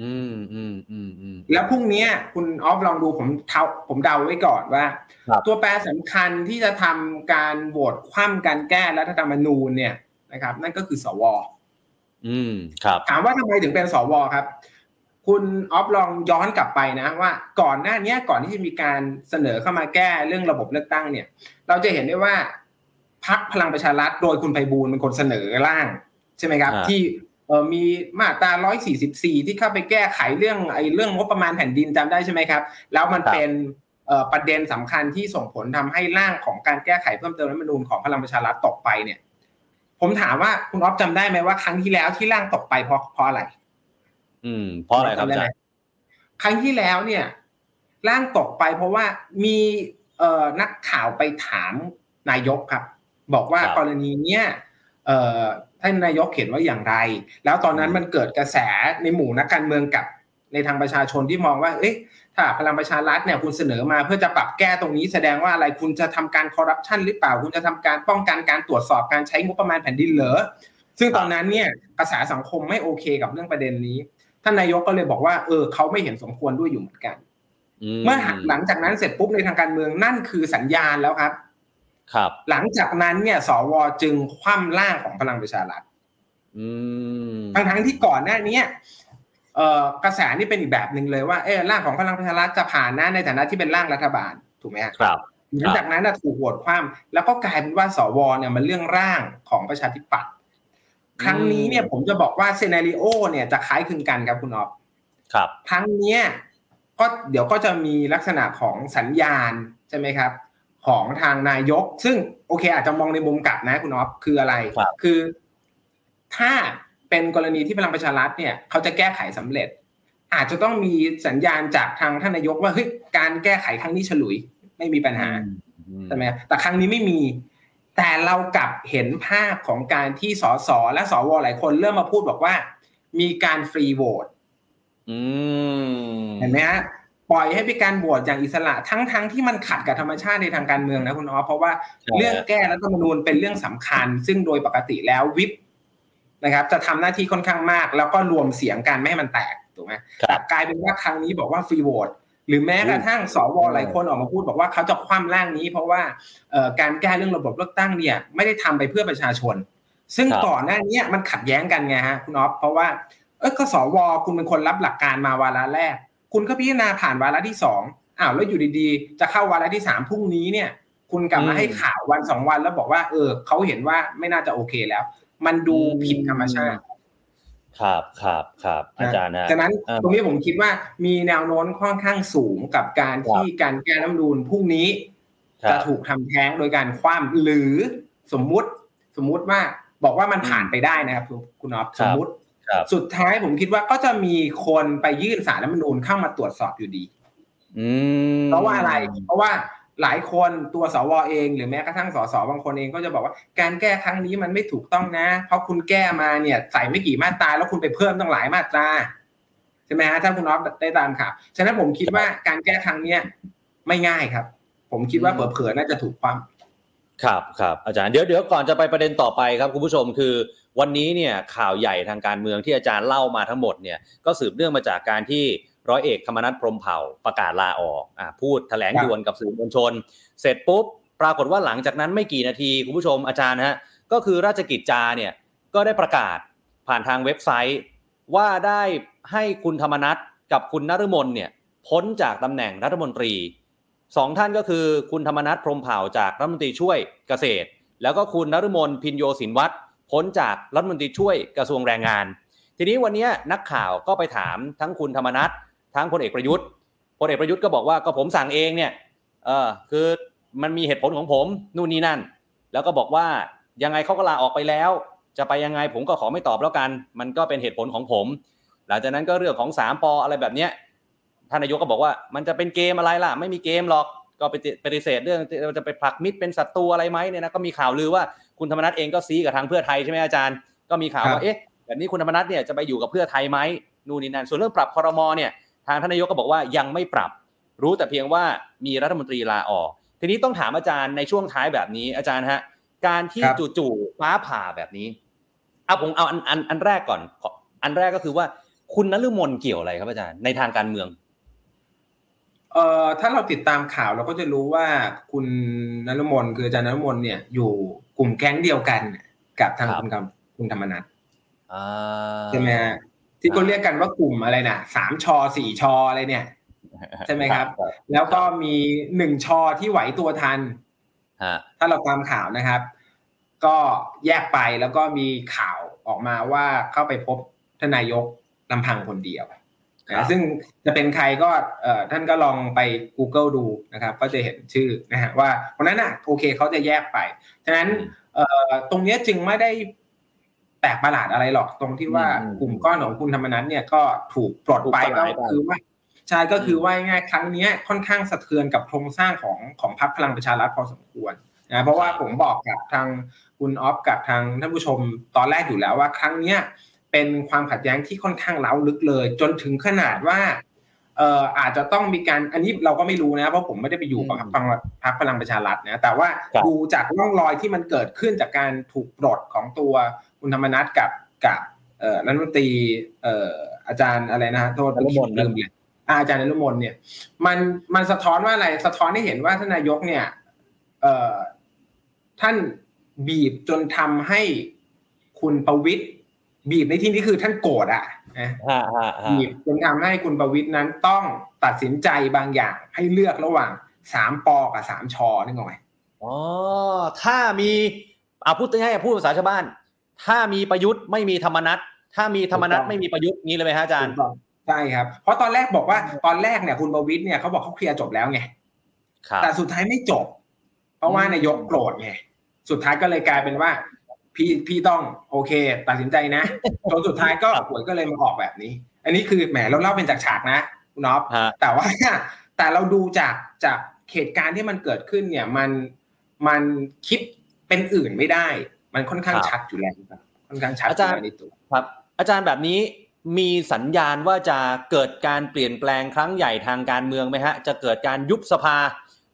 อืมอืมอืมอืมแล้วพรุ่งนี้คุณออฟลองดูผมเทาผมเดาไว้ก่อนว่าครับตัวแปรสำคัญที่จะทำการโหวตคว่ำการแก้รัฐธรรมนูญเนี่ยนะครับ นั่นก็คือสวอืมครับ ถามว่าทำไมถึงเป็นสวครับ คุณออฟลองย้อนกลับไปนะว่าก่อนหน้านี้ก่อนที่จะมีการเสนอเข้ามาแก้เรื่องระบบเลือกตั้งเนี่ย เราจะเห็นได้ว่าพักพลังประชารัฐโดยคุณไพบูลย์เป็นคนเสนอร่าง ใช่ไหมครับอ่าที่เอ่อ มีมาตรา 144 ที่เข้าไปแก้ไขเรื่องไอ้เรื่องงบประมาณแผ่นดินจำได้ใช่ไหมครับ แล้วมันเป็นเอ่อประเด็นสำคัญที่ส่งผลทำให้ร่างของการแก้ไขเพิ่มเติมรัฐธรรมนูญของพลังประชารัฐตกไปเนี่ย ผมถามว่าคุณออฟจำได้ไหมว่าครั้งที่แล้วที่ร่างตกไปเพราะเพราะอะไร อืม เพราะอะไรครับอาจารย์ครั้งที่แล้วเนี่ย ร่างตกไปเพราะว่ามีเอ่อนักข่าวไปถามนายกครับ บอกว่าครับกรณีเนี้ยเอ่อ ท่านนายกเขียนว่าอย่างไร แล้วตอนนั้นมันเกิดกระแสในหมู่นักการเมืองกับในทางประชาชนที่มองว่า เอ๊ะ ถ้าพลังประชารัฐเนี่ยคุณเสนอมาเพื่อจะปรับแก้ตรงนี้แสดงว่าอะไรคุณจะทำการคอร์รัปชันหรือเปล่า คุณจะทำการป้องกันการตรวจสอบการใช้งบประมาณแผ่นดินเหรอ ซึ่งตอนนั้นเนี่ยกระแสสังคมไม่โอเคกับเรื่องประเด็นนี้ ท่านนายกก็เลยบอกว่า เออเขาไม่เห็นสมควรด้วยอยู่เหมือนกัน เมื่อหลังจากนั้นเสร็จปุ๊บในทางการเมืองนั่นคือสัญญาณแล้วครับ ครับ หลังจากนั้นเนี่ย สวจึงคว่ำร่างของพลังประชารัฐอืมทั้งทั้งๆที่ก่อนหน้านี้เอ่อกระแสนี่เป็นอีกแบบหนึ่งเลยว่าเออร่างของพลังประชารัฐจะผ่านนะในฐานะที่เป็นร่างรัฐบาลถูกไหมฮะครับหลังจากนั้นน่ะถูกโหวตคว่ำแล้วก็กลายเป็นว่าสวเนี่ยมันเรื่องร่างของประชาธิปัตย์ครั้งนี้เนี่ยผมจะบอกว่าเซนาริโอเนี่ยจะคล้ายคลึงกันครับคุณออฟครับครั้งเนี้ยก็เดี๋ยวก็จะมีลักษณะของสัญญาณใช่ไหมครับ ของทางนายก ซึ่งโอเค อาจจะมองในมุมกลับนะคุณอ๊อฟคืออะไรครับคือ ถ้าเป็นกรณีที่พลังประชารัฐเนี่ยเขาจะแก้ไขสำเร็จ อาจจะต้องมีสัญญาณจากทางท่านนายกว่าเฮ้ยการแก้ไขครั้งนี้ฉลุยไม่มีปัญหาอืมใช่ไหมแต่ครั้งนี้ไม่มี แต่เรากลับเห็นภาพของการที่สสและสวหลายคนเริ่มมาพูดบอกว่า มีการฟรีโหวตอืมเห็นไหมฮะ ปล่อยให้เป็นการโหวตอย่างอิสระทั้งทั้งที่มันขัดกับธรรมชาติในทางการเมืองนะคุณอ๋อฟเพราะว่าใช่เรื่องแก้รัฐธรรมนูญเป็นเรื่องสำคัญ ซึ่งโดยปกติแล้ววิปนะครับจะทำหน้าที่ค่อนข้างมาก แล้วก็รวมเสียงกันไม่ให้มันแตกถูกไหมครัแต่บกลายเป็นว่าครั้งนี้บอกว่าฟรีโหวตหรือแม้กระทั่งสวหลายคนออกมาพูดบอกว่าเขาจะคว่ำร่างนี้ เพราะว่าเอ่อการแก้เรื่องระบบเลือกตั้งเนี่ยไม่ได้ทำไปเพื่อประชาชน ซึ่งครับก่อนหน้านี้มันขัดแย้งกันไงฮะคุณอ๊อฟเพราะว่าเออก็สวคุณเป็นคนรับหลักการมาวาระแรก คุณก็พิจารณาผ่านวาระที่สองอ้าวแล้วอยู่ดีๆ จะเข้าวาระที่สามพรุ่งนี้เนี่ย คุณกลับมาอืมให้ข่าววันสองวันแล้วบอกว่า เออเขาเห็นว่าไม่น่าจะโอเคแล้ว มันดูผิดธรรมชาติ ครับครับครับอาจารย์นะฉะนั้นเอ่อตรงนี้ผมคิดว่ามีแนวโน้มค่อนข้างสูงกับการที่การแก้รัฐธรรมนูญพรุ่งนี้ครัจะบถูกทำแท้งโดยการคว่ำหรือสมมุติสมมุติว่าบอกว่ามันผ่านไปได้นะครับคุณคุณอ๊อฟครับสมมุติครับ สุดท้ายผมคิดว่าก็จะมีคนไปยื่นสารรัฐธรรมนูญเข้ามาตรวจสอบอยู่ดีอืมเพราะว่าอะไร เพราะว่าหลายคนตัวสวเอง หรือแม้กระทั่งสสบางคนเองก็จะบอกว่า การแก้ครั้งนี้มันไม่ถูกต้องนะ เพราะคุณแก้มาเนี่ยใส่ไม่กี่มาตราแล้วคุณไปเพิ่มตั้งหลายมาตราใช่ไหมฮะถ้าคุณน็อฟได้ตามข่าวฉะนั้นผมคิดว่าการแก้ครั้งเนี้ยไม่ง่ายครับ ผมคิดว่าเผลอๆน่าจะถูกความ ครับครับอาจารย์เดี๋ยวเดี๋ยวก่อนจะไปประเด็นต่อไปครับคุณผู้ชมคือวันนี้เนี่ยข่าวใหญ่ทางการเมืองที่อาจารย์เล่ามาทั้งหมดเนี่ยก็สืบเนื่องมาจากการที่ร้อยเอกธรรมนัฐพรหมเผ่าประกาศลาออกอ่าพูดแถลงครับด่วนกับสื่อมวลชน เสร็จปุ๊บ ปรากฏว่าหลังจากนั้นไม่กี่นาทีคุณผู้ชมอาจารย์ฮะก็คือราชกิจจาเนี่ยก็ได้ประกาศผ่านทางเว็บไซต์ ว่าได้ให้คุณธรรมนัฐกับคุณนฤมลเนี่ยพ้นจากตำแหน่งรัฐมนตรี สองท่านก็คือคุณธรรมนัฐพรมเผ่าจากรัฐมนตรีช่วยเกษตร แล้วก็คุณนฤมลพินโยสินวัตรพ้นจากรัฐมนตรีช่วยกระทรวงแรงงาน ทีนี้วันนี้นักข่าวก็ไปถามทั้งคุณธรรมนัฐทั้งพลเอกประยุทธ์พลเอกประยุทธ์ก็บอกว่าก็ผมสั่งเองเนี่ยเออคือมันมีเหตุผลของผมนู่นนี่นั่น แล้วก็บอกว่ายังไงเขาก็ลาออกไปแล้ว จะไปยังไงผมก็ขอไม่ตอบแล้วกัน มันก็เป็นเหตุผลของผม หลังจากนั้นก็เรื่องของสามปออะไรแบบเนี้ย ท่านนายกก็บอกว่า มันจะเป็นเกมอะไรล่ะ ไม่มีเกมหรอกก็ไปปฏิเสธเรื่องจะไปผลักมิตรเป็นศัตรูอะไรไหมเนี่ยนะก็มีข่าวลือว่าคุณธรรมนัฐเองก็ซีกับทางเพื่อไทยใช่ไหมอาจารย์ ก็มีข่าวว่าเอ๊ะแบบนี้คุณธรรมนัฐเนี่ยจะไปอยู่กับเพื่อไทยไหมนู่นนี่นั่นส่วนเรื่องปรับคอรมอเนี่ยทางท่านนายกก็บอกว่ายังไม่ปรับ รู้แต่เพียงว่ามีรัฐมนตรีลาออก ทีนี้ต้องถามอาจารย์ในช่วงท้ายแบบนี้อาจารย์ฮะการที่จู่ๆฟ้าผ่าแบบนี้เอาผมเอาอันอันอันแรกก่อน อันแรกก็คือว่าคุณนฤมลเกี่ยวอะไรครับอาจารย์ในทางการเมือง เอ่อถ้าเราติดตามข่าวเราก็จะรู้ว่าคุณนฤมลคืออาจารย์นฤมลเนี่ยอยู่กลุ่มแก๊งเดียวกันกับทางคุณกำคุณธรรมนัฐใช่ไหมฮะที่เขาเรียกกันว่ากลุ่มอะไรนะสามชอสี่ชออะไรเนี่ยใช่ไหมครับ แล้วก็มีหนึ่งชอที่ไหวตัวทันถ้าเราตามข่าวนะครับ ก็แยกไปแล้วก็มีข่าวออกมาว่าเข้าไปพบทนายกลำพังคนเดียว นะซึ่งจะเป็นใครก็ท่านก็ลองไป Google ดูนะครับ ก็จะเห็นชื่อนะฮะว่าคนนั้นอะโอเคเขาจะแยกไป ฉะนั้นตรงนี้จึงไม่ได้แปลกประหลาดอะไรหรอกตรงที่ว่ากลุ่มก้อนของคุณธรรมนัฐเนี่ยก็ถูกปลดไปก็คือว่าใช่ก็คือว่าง่ายครั้งนี้ค่อนข้างสะเทือนกับโครงสร้างของของพรรคพลังประชารัฐพอสมควรนะเพราะว่าผมบอกกับทางคุณออฟกับทางท่านผู้ชมตอนแรกอยู่แล้วว่าครั้งเนี้ย เป็นความขัดแย้งที่ค่อนข้างเล้าลึกเลย จนถึงขนาดว่าเอ่ออาจจะต้องมีการอันนี้เราก็ไม่รู้นะเพราะผมไม่ได้ไปอยู่กับพรรคพรรคพลังประชารัฐนะแต่ว่าดูจากร่องรอยที่มันเกิดขึ้นจากการถูกปลดของตัวคุณธรรมนัฐกับกับเอ่อรัฐมนตรีเอ่ออาจารย์อะไรนะโทษลืมเลยอาจารย์นรุมนเนี่ยมันมันสะท้อนว่าอะไรสะท้อนให้เห็นว่าท่านนายกเนี่ยเอ่อท่านบีบจนทำให้คุณประวิตย บีบในที่นี้คือท่านโกรธอะนะบีบจนทำให้คุณประวิตยนั้นต้องตัดสินใจบางอย่างให้เลือกระหว่างสามปอกับสามชอนึกออกไหมอ๋อถ้ามีอาพูดง่ายๆพูดภาษาชาวบ้าน ถ้ามีประยุทธ์ไม่มีธรรมนัตถ้ามีธรรมนัตไม่มีประยุทธ์นี้เลยไหมฮะอาจารย์ใช่ครับ เพราะตอนแรกบอกว่าตอนแรกเนี่ยคุณประวิตยเนี่ยเขาบอกเขาเคลียร์จบแล้วไงแต่สุดท้ายไม่จบ เพราะว่านายกโกรธไงสุดท้ายก็เลยกลายเป็นว่า พี่พี่ต้องโอเค ตัดสินใจนะจนสุดท้ายก็หวยก็เลยมาออกแบบนี้ อันนี้คือแหมเราเล่าเป็นจากฉากนะคุณน็อปแต่ว่าแต่เราดูจากจากเหตุการณ์ที่มันเกิดขึ้นเนี่ยมันมันคิดเป็นอื่นไม่ได้ มันค่อนข้างชัดอยู่แล้วครับค่อนข้างชัดอาจารย์ในตัวครับ อาจารย์แบบนี้มีสัญญาณว่าจะเกิดการเปลี่ยนแปลงครั้งใหญ่ทางการเมืองไหมฮะ จะเกิดการยุบสภา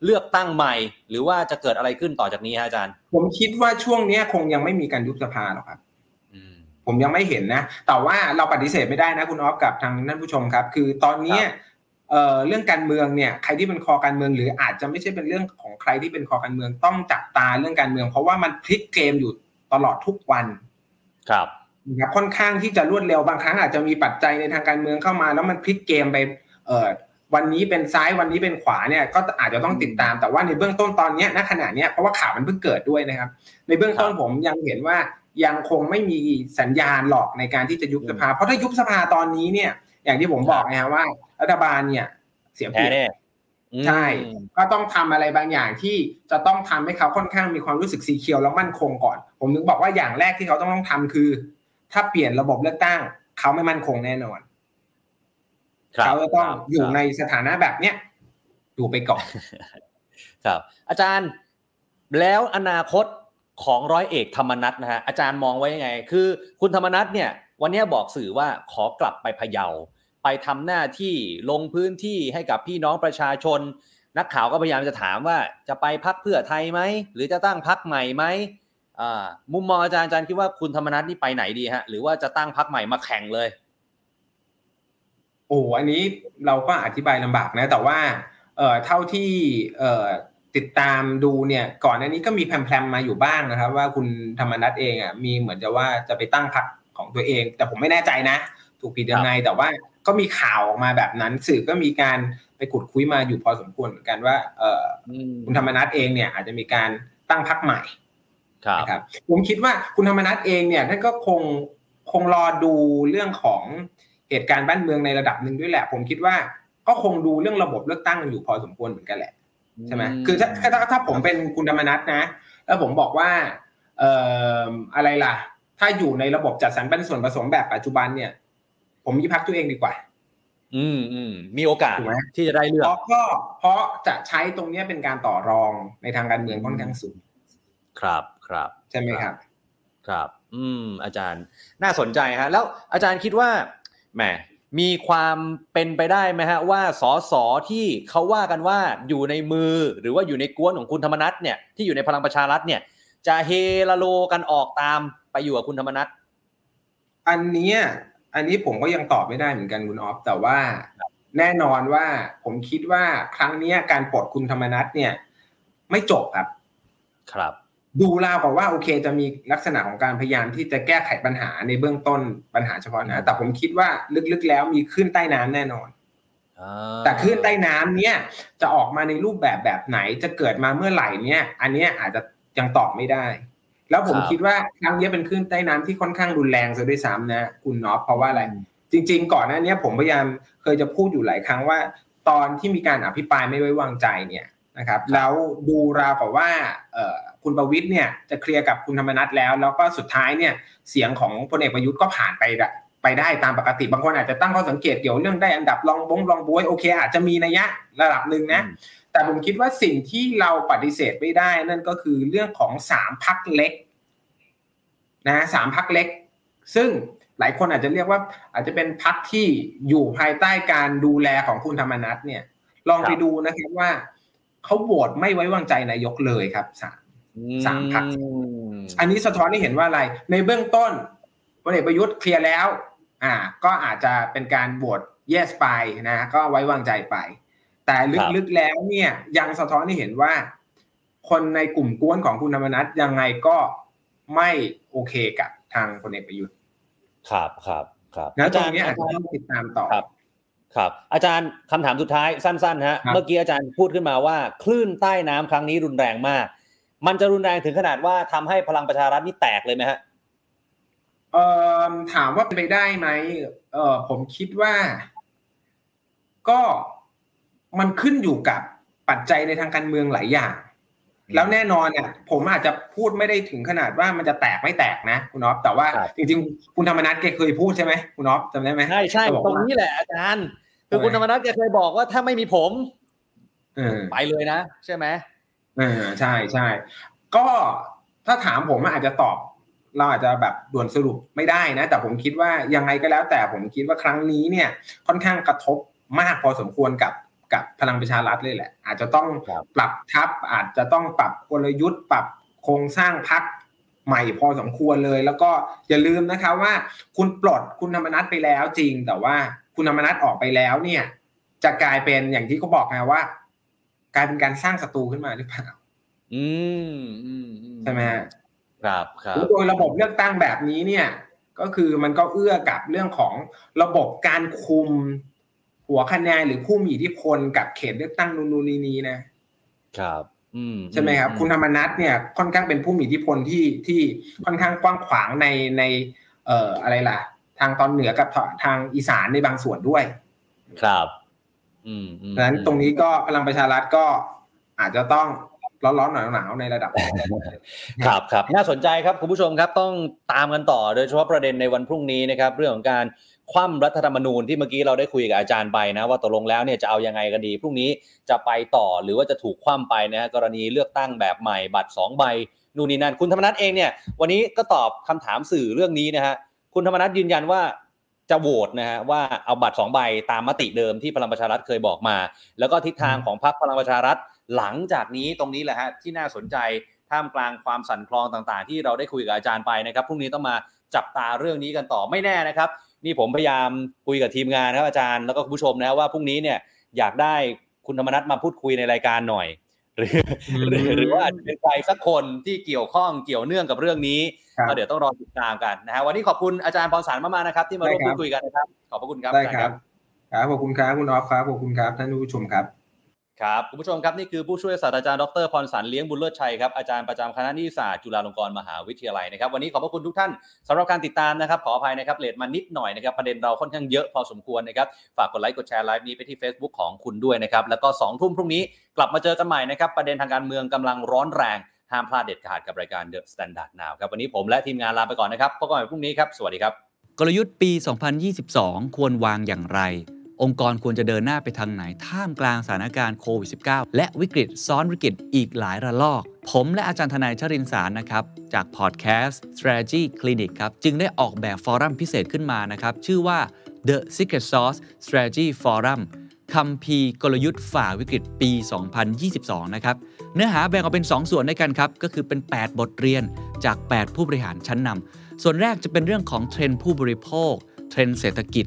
เลือกตั้งใหม่ หรือว่าจะเกิดอะไรขึ้นต่อจากนี้ฮะอาจารย์ ผมคิดว่าช่วงนี้คงยังไม่มีการยุบสภาหรอกครับผมยังไม่เห็นนะ แต่ว่าเราปฏิเสธไม่ได้นะคุณออฟกับทางท่านผู้ชมครับ คือตอนนี้เอ่อเรื่องการเมืองเนี่ยใครที่เป็นคอการเมือง หรืออาจจะไม่ใช่เป็นเรื่องของใครที่เป็นคอการเมืองต้องจับตาเรื่องการเมือง เพราะว่ามันพลิกเกมอยู่ตลอดทุกวัน ครับนะครับค่อนข้างที่จะรวดเร็วบางครั้งอาจจะมีปัจจัยในทางการเมืองเข้ามา แล้วมันพลิกเกมไปเอ่อ วันนี้เป็นซ้ายวันนี้เป็นขวาเนี่ยก็อาจจะต้องติดตามแต่ว่าในเบื้องต้นตอนนี้ณขณะนี้เพราะว่าข่าวมันเพิ่งเกิดด้วยนะครับ ในเบื้องต้นผมยังเห็นว่ายังคงไม่มีสัญญาณหลอกในการที่จะยุบสภา เพราะถ้ายุบสภาตอนนี้เนี่ย อย่างที่ผมบอกนะฮะว่า รัฐบาลเนี่ย เสียเปรียบใช่ ก็ต้องทำอะไรบางอย่างที่จะต้องทำให้เขาค่อนข้างมีความรู้สึกสีเขียวแล้วมั่นคงก่อน ผมนึกบอกว่าอย่างแรกที่เขาต้องต้องทำคือ ถ้าเปลี่ยนระบบเลือกตั้ง เขาไม่มั่นคงแน่นอน เขาจะต้องอยู่ในสถานะแบบเนี้ยดูไปก่อนครับ อาจารย์แล้วอนาคตของร้อยเอกธรรมนัฐนะฮะอาจารย์มองไว้ยังไง คือ คุณธรรมนัฐเนี่ย วันนี้บอกสื่อว่าขอกลับไปพะเยา ไปทำหน้าที่ลงพื้นที่ให้กับพี่น้องประชาชน นักข่าวก็พยายามจะถามว่าจะไปพักเพื่อไทยไหมหรือจะตั้งพักใหม่ไหมมุมมองอาจารย์อาจารย์คิดว่าคุณธรรมนัฐนี่ไปไหนดีฮะหรือว่าจะตั้งพักใหม่มาแข่งเลย โอ้อันนี้เราก็อธิบายลำบากนะ แต่ว่าเอ่อเท่าที่เอ่อติดตามดูเนี่ยก่อนอันนี้ก็มีแพรมๆมาอยู่บ้างนะครับ ว่าคุณธรรมนัฐเองอะมีเหมือนจะว่าจะไปตั้งพักของตัวเอง แต่ผมไม่แน่ใจนะ ถูกผิดยังไงแต่ว่าก็มีข่าวออกมาแบบนั้น สื่อก็มีการไปขุดคุยมาอยู่พอสมควรเหมือนกันว่าเออคุณธรรมนัฐเองเนี่ยอาจจะมีการตั้งพักใหม่นะครับผมคิดว่าคุณธรรมนัฐเองเนี่ยท่านก็คงคงรอดูเรื่องของ เหตุการณ์บ้านเมืองในระดับหนึ่งด้วยแหละ ผมคิดว่าก็คงดูเรื่องระบบเลือกตั้งอยู่พอสมควรเหมือนกันแหละใช่ไหมคือถ้าถ้าถ้าผมเป็นคุณธรรมนัฐนะ แล้วผมบอกว่าเอ่ออะไรล่ะ ถ้าอยู่ในระบบจัดสรรปันส่วนผสมแบบปัจจุบันเนี่ย ผมยึดพักตัวเองดีกว่า อืมอืมมีโอกาสถูกไหมที่จะได้เลือเพกราะก็เพราะจะใช้ตรงเนี้ยเป็นการต่อรองในทางการเมืองค่อนข้างสูงครับครับ ใช่ไหมครับ ครับ อืม อาจารย์น่าสนใจฮะ แล้วอาจารย์คิดว่า แหมมีความเป็นไปได้ไหมฮะว่าสสที่เขาว่ากันว่าอยู่ในมือหรือว่าอยู่ในกวนของคุณธรรมนัฐเนี่ยที่อยู่ในพลังประชารัฐเนี่ย จะเฮลาโลกันออกตามไปอยู่กับคุณธรรมนัฐอันเนี้ยอันนี้ผมก็ยังตอบไม่ได้เหมือนกันคุณออฟแต่ว่าแน่นอนว่าผมคิดว่าครั้งเนี้ยการปลดคุณธรรมนัฐเนี่ย ไม่จบครับ ครับ ดูราวกับว่าโอเค จะมีลักษณะของการพยายามที่จะแก้ไขปัญหาในเบื้องต้นปัญหาเฉพาะหน้าแต่ผมคิดว่าลึกๆแล้วมีขึ้นใต้น้ำแน่นอนแต่คลื่นใต้น้ำเนี่ยจะออกมาในรูปแบบแบบไหนจะเกิดมาเมื่อไหร่เนี่ย อันเนี้ยอาจจะยังตอบไม่ได้ แล้วผมครับคิดว่าครั้งเนี้ยเป็นคลื่นใต้น้ำที่ค่อนข้างรุนแรงซะด้วยซ้ำนะคุณน็อปเพราะว่าอะไร จริง ๆ ก่อนหน้าเนี้ยผมพยายามเคยจะพูดอยู่หลายครั้งว่า ตอนที่มีการอภิปรายไม่ไว้วางใจเนี่ย นะครับแล้วดูราวกับว่าเอ่อคุณประวิทย์เนี่ยจะเคลียร์กับคุณธรรมนัฐแล้ว แล้วก็สุดท้ายเนี่ยเสียงของพลเอกประยุทธ์ก็ผ่านไปได้ไปได้ตามปกติบางคนอาจจะตั้งข้อสังเกตเกี่ยวเรื่องได้อันดับรองบงรองบวยโอเค อาจจะมีนัยยะระดับหนึ่งนะ แต่ผมคิดว่าสิ่งที่เราปฏิเสธไม่ได้ นั่นก็คือเรื่องของสามพักเล็กนะสามพักเล็ก ซึ่งหลายคนอาจจะเรียกว่าอาจจะเป็นพักที่อยู่ภายใต้การดูแลของคุณธรรมนัฐเนี่ย ลองไปดูนะครับว่า เขาโหวตไม่ไว้วางใจนายกเลยครับสามสามพรรคอืมอันนี้สะท้อนให้เห็นว่าอะไร ในเบื้องต้นพลเอกประยุทธ์เคลียร์แล้ว อ่า ก็อาจจะเป็นการโหวต yes ไปนะ ก็ไว้วางใจไป แต่ลึกๆแล้วเนี่ยยังสะท้อนให้เห็นว่า คนในกลุ่มกวนของคุณธรรมนัฐยังไงก็ไม่โอเคกับทางพลเอกประยุทธ์ ครับครับครับนะตรงย์นี้อาจจะต้องติดตามต่อครับ ครับอาจารย์คำถามสุดท้ายสั้นๆฮะครับเมื่อกี้อาจารย์พูดขึ้นมาว่า คลื่นใต้น้ำครั้งนี้รุนแรงมาก มันจะรุนแรงถึงขนาดว่าทำให้พลังประชารัฐนี่แตกเลยไหมฮะเอ่อถามว่าเป็นไปได้ไหมเออผมคิดว่า ก็มันขึ้นอยู่กับปัจจัยในทางการเมืองหลายอย่าง แล้วแน่นอนเนี่ยผมอาจจะพูดไม่ได้ถึงขนาดว่ามันจะแตกไม่แตกนะคุณอ๊อฟแต่ว่าครับจริงๆ คุณธรรมนัฐแกเคยพูดใช่ไหมคุณอ๊อฟจำได้ไหมใช่ใช่แกบอกตรงว่านี้แหละอาจารย์ คือทำไมคุณธรรมนัฐแกเคยบอกว่าถ้าไม่มีผมเออไปเลยนะ ใช่ไหมเออใช่ใช่ก็ถ้าถามผมอาจจะตอบ เราอาจจะแบบด่วนสรุปไม่ได้นะ แต่ผมคิดว่ายังไงก็แล้ว แต่ผมคิดว่าครั้งนี้เนี่ย ค่อนข้างกระทบมากพอสมควรกับกับพลังประชารัฐเลยแหละ อาจจะต้องครับปรับทัพอาจจะต้องปรับกลยุทธ์ ปรับโครงสร้างพักใหม่พอสมควรเลย แล้วก็อย่าลืมนะคะว่า คุณปลดคุณธรรมนัฐไปแล้วจริงแต่ว่า คุณธรรมนัฐออกไปแล้วเนี่ย จะกลายเป็นอย่างที่เขาบอกไงว่า กลายเป็นการสร้างศัตรูขึ้นมาหรือเปล่า อืมอืมอืใช่ไหมฮะครับครับโดยระบบเลือกตั้งแบบนี้เนี่ย ก็คือมันก็เอื้อกับเรื่องของระบบการคุมหัวคะแนนหรือผู้มีอิทธิพลกับเขตเลือกตั้งนูนๆนี้นะครับอืมใช่ไหมครับอืคุณธรรมนัฐเนี่ยค่อนข้างเป็นผู้มีอิทธิพลที่ที่ค่อนข้างกว้างขวางในใน เอ่ออะไรล่ะ ทางตอนเหนือกับทางอีสานในบางส่วนด้วย ครับอืมอืมดังนั้นตรงนี้ก็พลังประชารัฐก็อาจจะต้องร้อนๆหนาวๆในระดับ ครับครับน่าสนใจครับคุณผู้ชมครับต้องตามกันต่อโดยเฉพาะประเด็นในวันพรุ่งนี้นะครับ เรื่องของการคว่ำรัฐธรรมนูญที่เมื่อกี้เราได้คุยกับอาจารย์ไปนะ ว่าตกลงแล้วเนี่ยจะเอายังไงกันดีพรุ่งนี้จะไปต่อหรือว่าจะถูกคว่ำไปนะฮะกรณีเลือกตั้งแบบใหม่บัตรสองใบนู่นนี่นั่นคุณธรรมนัฐเองเนี่ย วันนี้ก็ตอบคำถามสื่อเรื่องนี้นะฮะ คุณธรรมนัฐยืนยันว่าจะโหวตนะฮะว่าเอาบัตรสองใบตามมติเดิมที่พลังประชารัฐเคยบอกมา แล้วก็ทิศทางของพรรคพลังประชารัฐหลังจากนี้ตรงนี้แหละฮะที่น่าสนใจท่ามกลางความสั่นคลอนต่างๆ ที่เราได้คุยกับอาจารย์ไปนะครับพรุ่งนี้ต้องมาจับตาเรื่องนี้กันต่อไม่แน่นะครับ นี่ผมพยายามคุยกับทีมงานครับอาจารย์แล้วก็คุณผู้ชมนะว่าพรุ่งนี้เนี่ยอยากได้คุณธรรมนัฐมาพูดคุยในรายการหน่อย หรือหรือหรือว่าอาจจะเป็นใครสักคนที่เกี่ยวข้องเกี่ยวเนื่องกับเรื่องนี้ครับ ก็เดี๋ยวต้องรอติดตามกันนะฮะวันนี้ขอบคุณอาจารย์พรสันต์มากๆนะครับ ที่มาร่วมได้ครับพูดคุยกันนะครับ ขอบพระคุณครับได้อาจารย์ครับครับขอบคุณครับคุณออฟครับขอบคุณครับท่านผู้ชมครับครับคุณผู้ชมครับนี่คือผู้ช่วยศาสตราจารย์ดรพรสันต์ เลี้ยงบุญเลิศชัยครับอาจารย์ประจำคณะนิติศาสตร์จุฬาลงกรณ์มหาวิทยาลัยนะครับวันนี้ขอบพระคุณทุกท่านสำหรับการติดตามนะครับขออภัยนะครับ late มานิดหน่อยนะครับประเด็นเราค่อนข้างเยอะพอสมควรนะครับฝากกดไลค์กดแชร์ไลฟ์นี้ไปที่ Facebook ของคุณด้วยนะครับแล้วก็2ทุ่มพรุ่งนี้กลับมาเจอกันใหม่นะครับประเด็นทางการเมืองกำลังร้อนแรง ห้ามพลาดเด็ดขาดกับรายการ The Standard Now ครับวันนี้ผมและทีมงานลาไปก่อนนะครับพบกันใหม่พรุ่งนี้ครับสวัสดีครับ กลยุทธ์ปี 2022 ควรวางอย่างไร องค์กรควรจะเดินหน้าไปทางไหน ท่ามกลางสถานการณ์โควิด -19 และวิกฤตซ้อนวิกฤตอีกหลายระลอก ผมและอาจารย์ทนายชรินสารนะครับ จากพอดแคสต์ Strategy Clinic ครับ จึงได้ออกแบบฟอรัมพิเศษขึ้นมานะครับ ชื่อว่า The Secret Sauce Strategy Forum คัมภีร์กลยุทธ์ฝ่าวิกฤตปี 2022 นะครับ เนื้อหาแบ่งออกเป็น 2 ส่วนด้วยกันครับ ก็คือเป็น 8 บทเรียนจาก 8 ผู้บริหารชั้นนำส่วนแรกจะเป็นเรื่องของเทรนด์ผู้บริโภค เทรนด์เศรษฐกิจ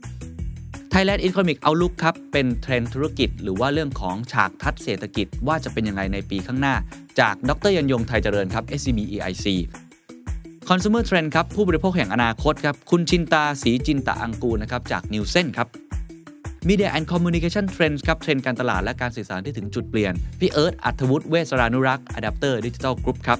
Thailand Economic Outlook ครับ เป็นเทรนธุรกิจ หรือว่าเรื่องของฉากทัดเศรษฐกิจว่าจะเป็นยังไงในปีข้างหน้า จากดรยันยงไทยเจริญครับ SCB EIC Consumer Trend ครับ ผู้บริโภคแห่งอนาคตครับ คุณชินตาสีจินตะอังกูนะครับ จากนิวเซนครับ Media and Communication Trends ครับ เทรนด์การตลาดและการสื่อสารที่ถึงจุดเปลี่ยน พี่เอิร์ธอัธวุฒิเวสรานุรักษ์ Adapter Digital Group ครับ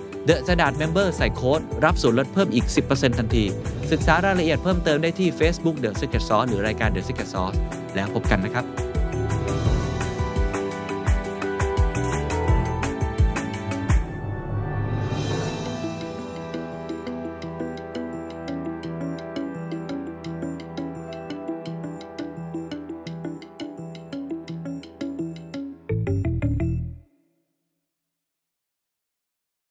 The Standard Member ใส่โค้ดรับส่วนลดเพิ่มอีก 10%ทันที ศึกษารายละเอียดเพิ่มเติมได้ที่ Facebook The Secret Sauce หรือรายการ The Secret Sauce แล้วพบกันนะครับ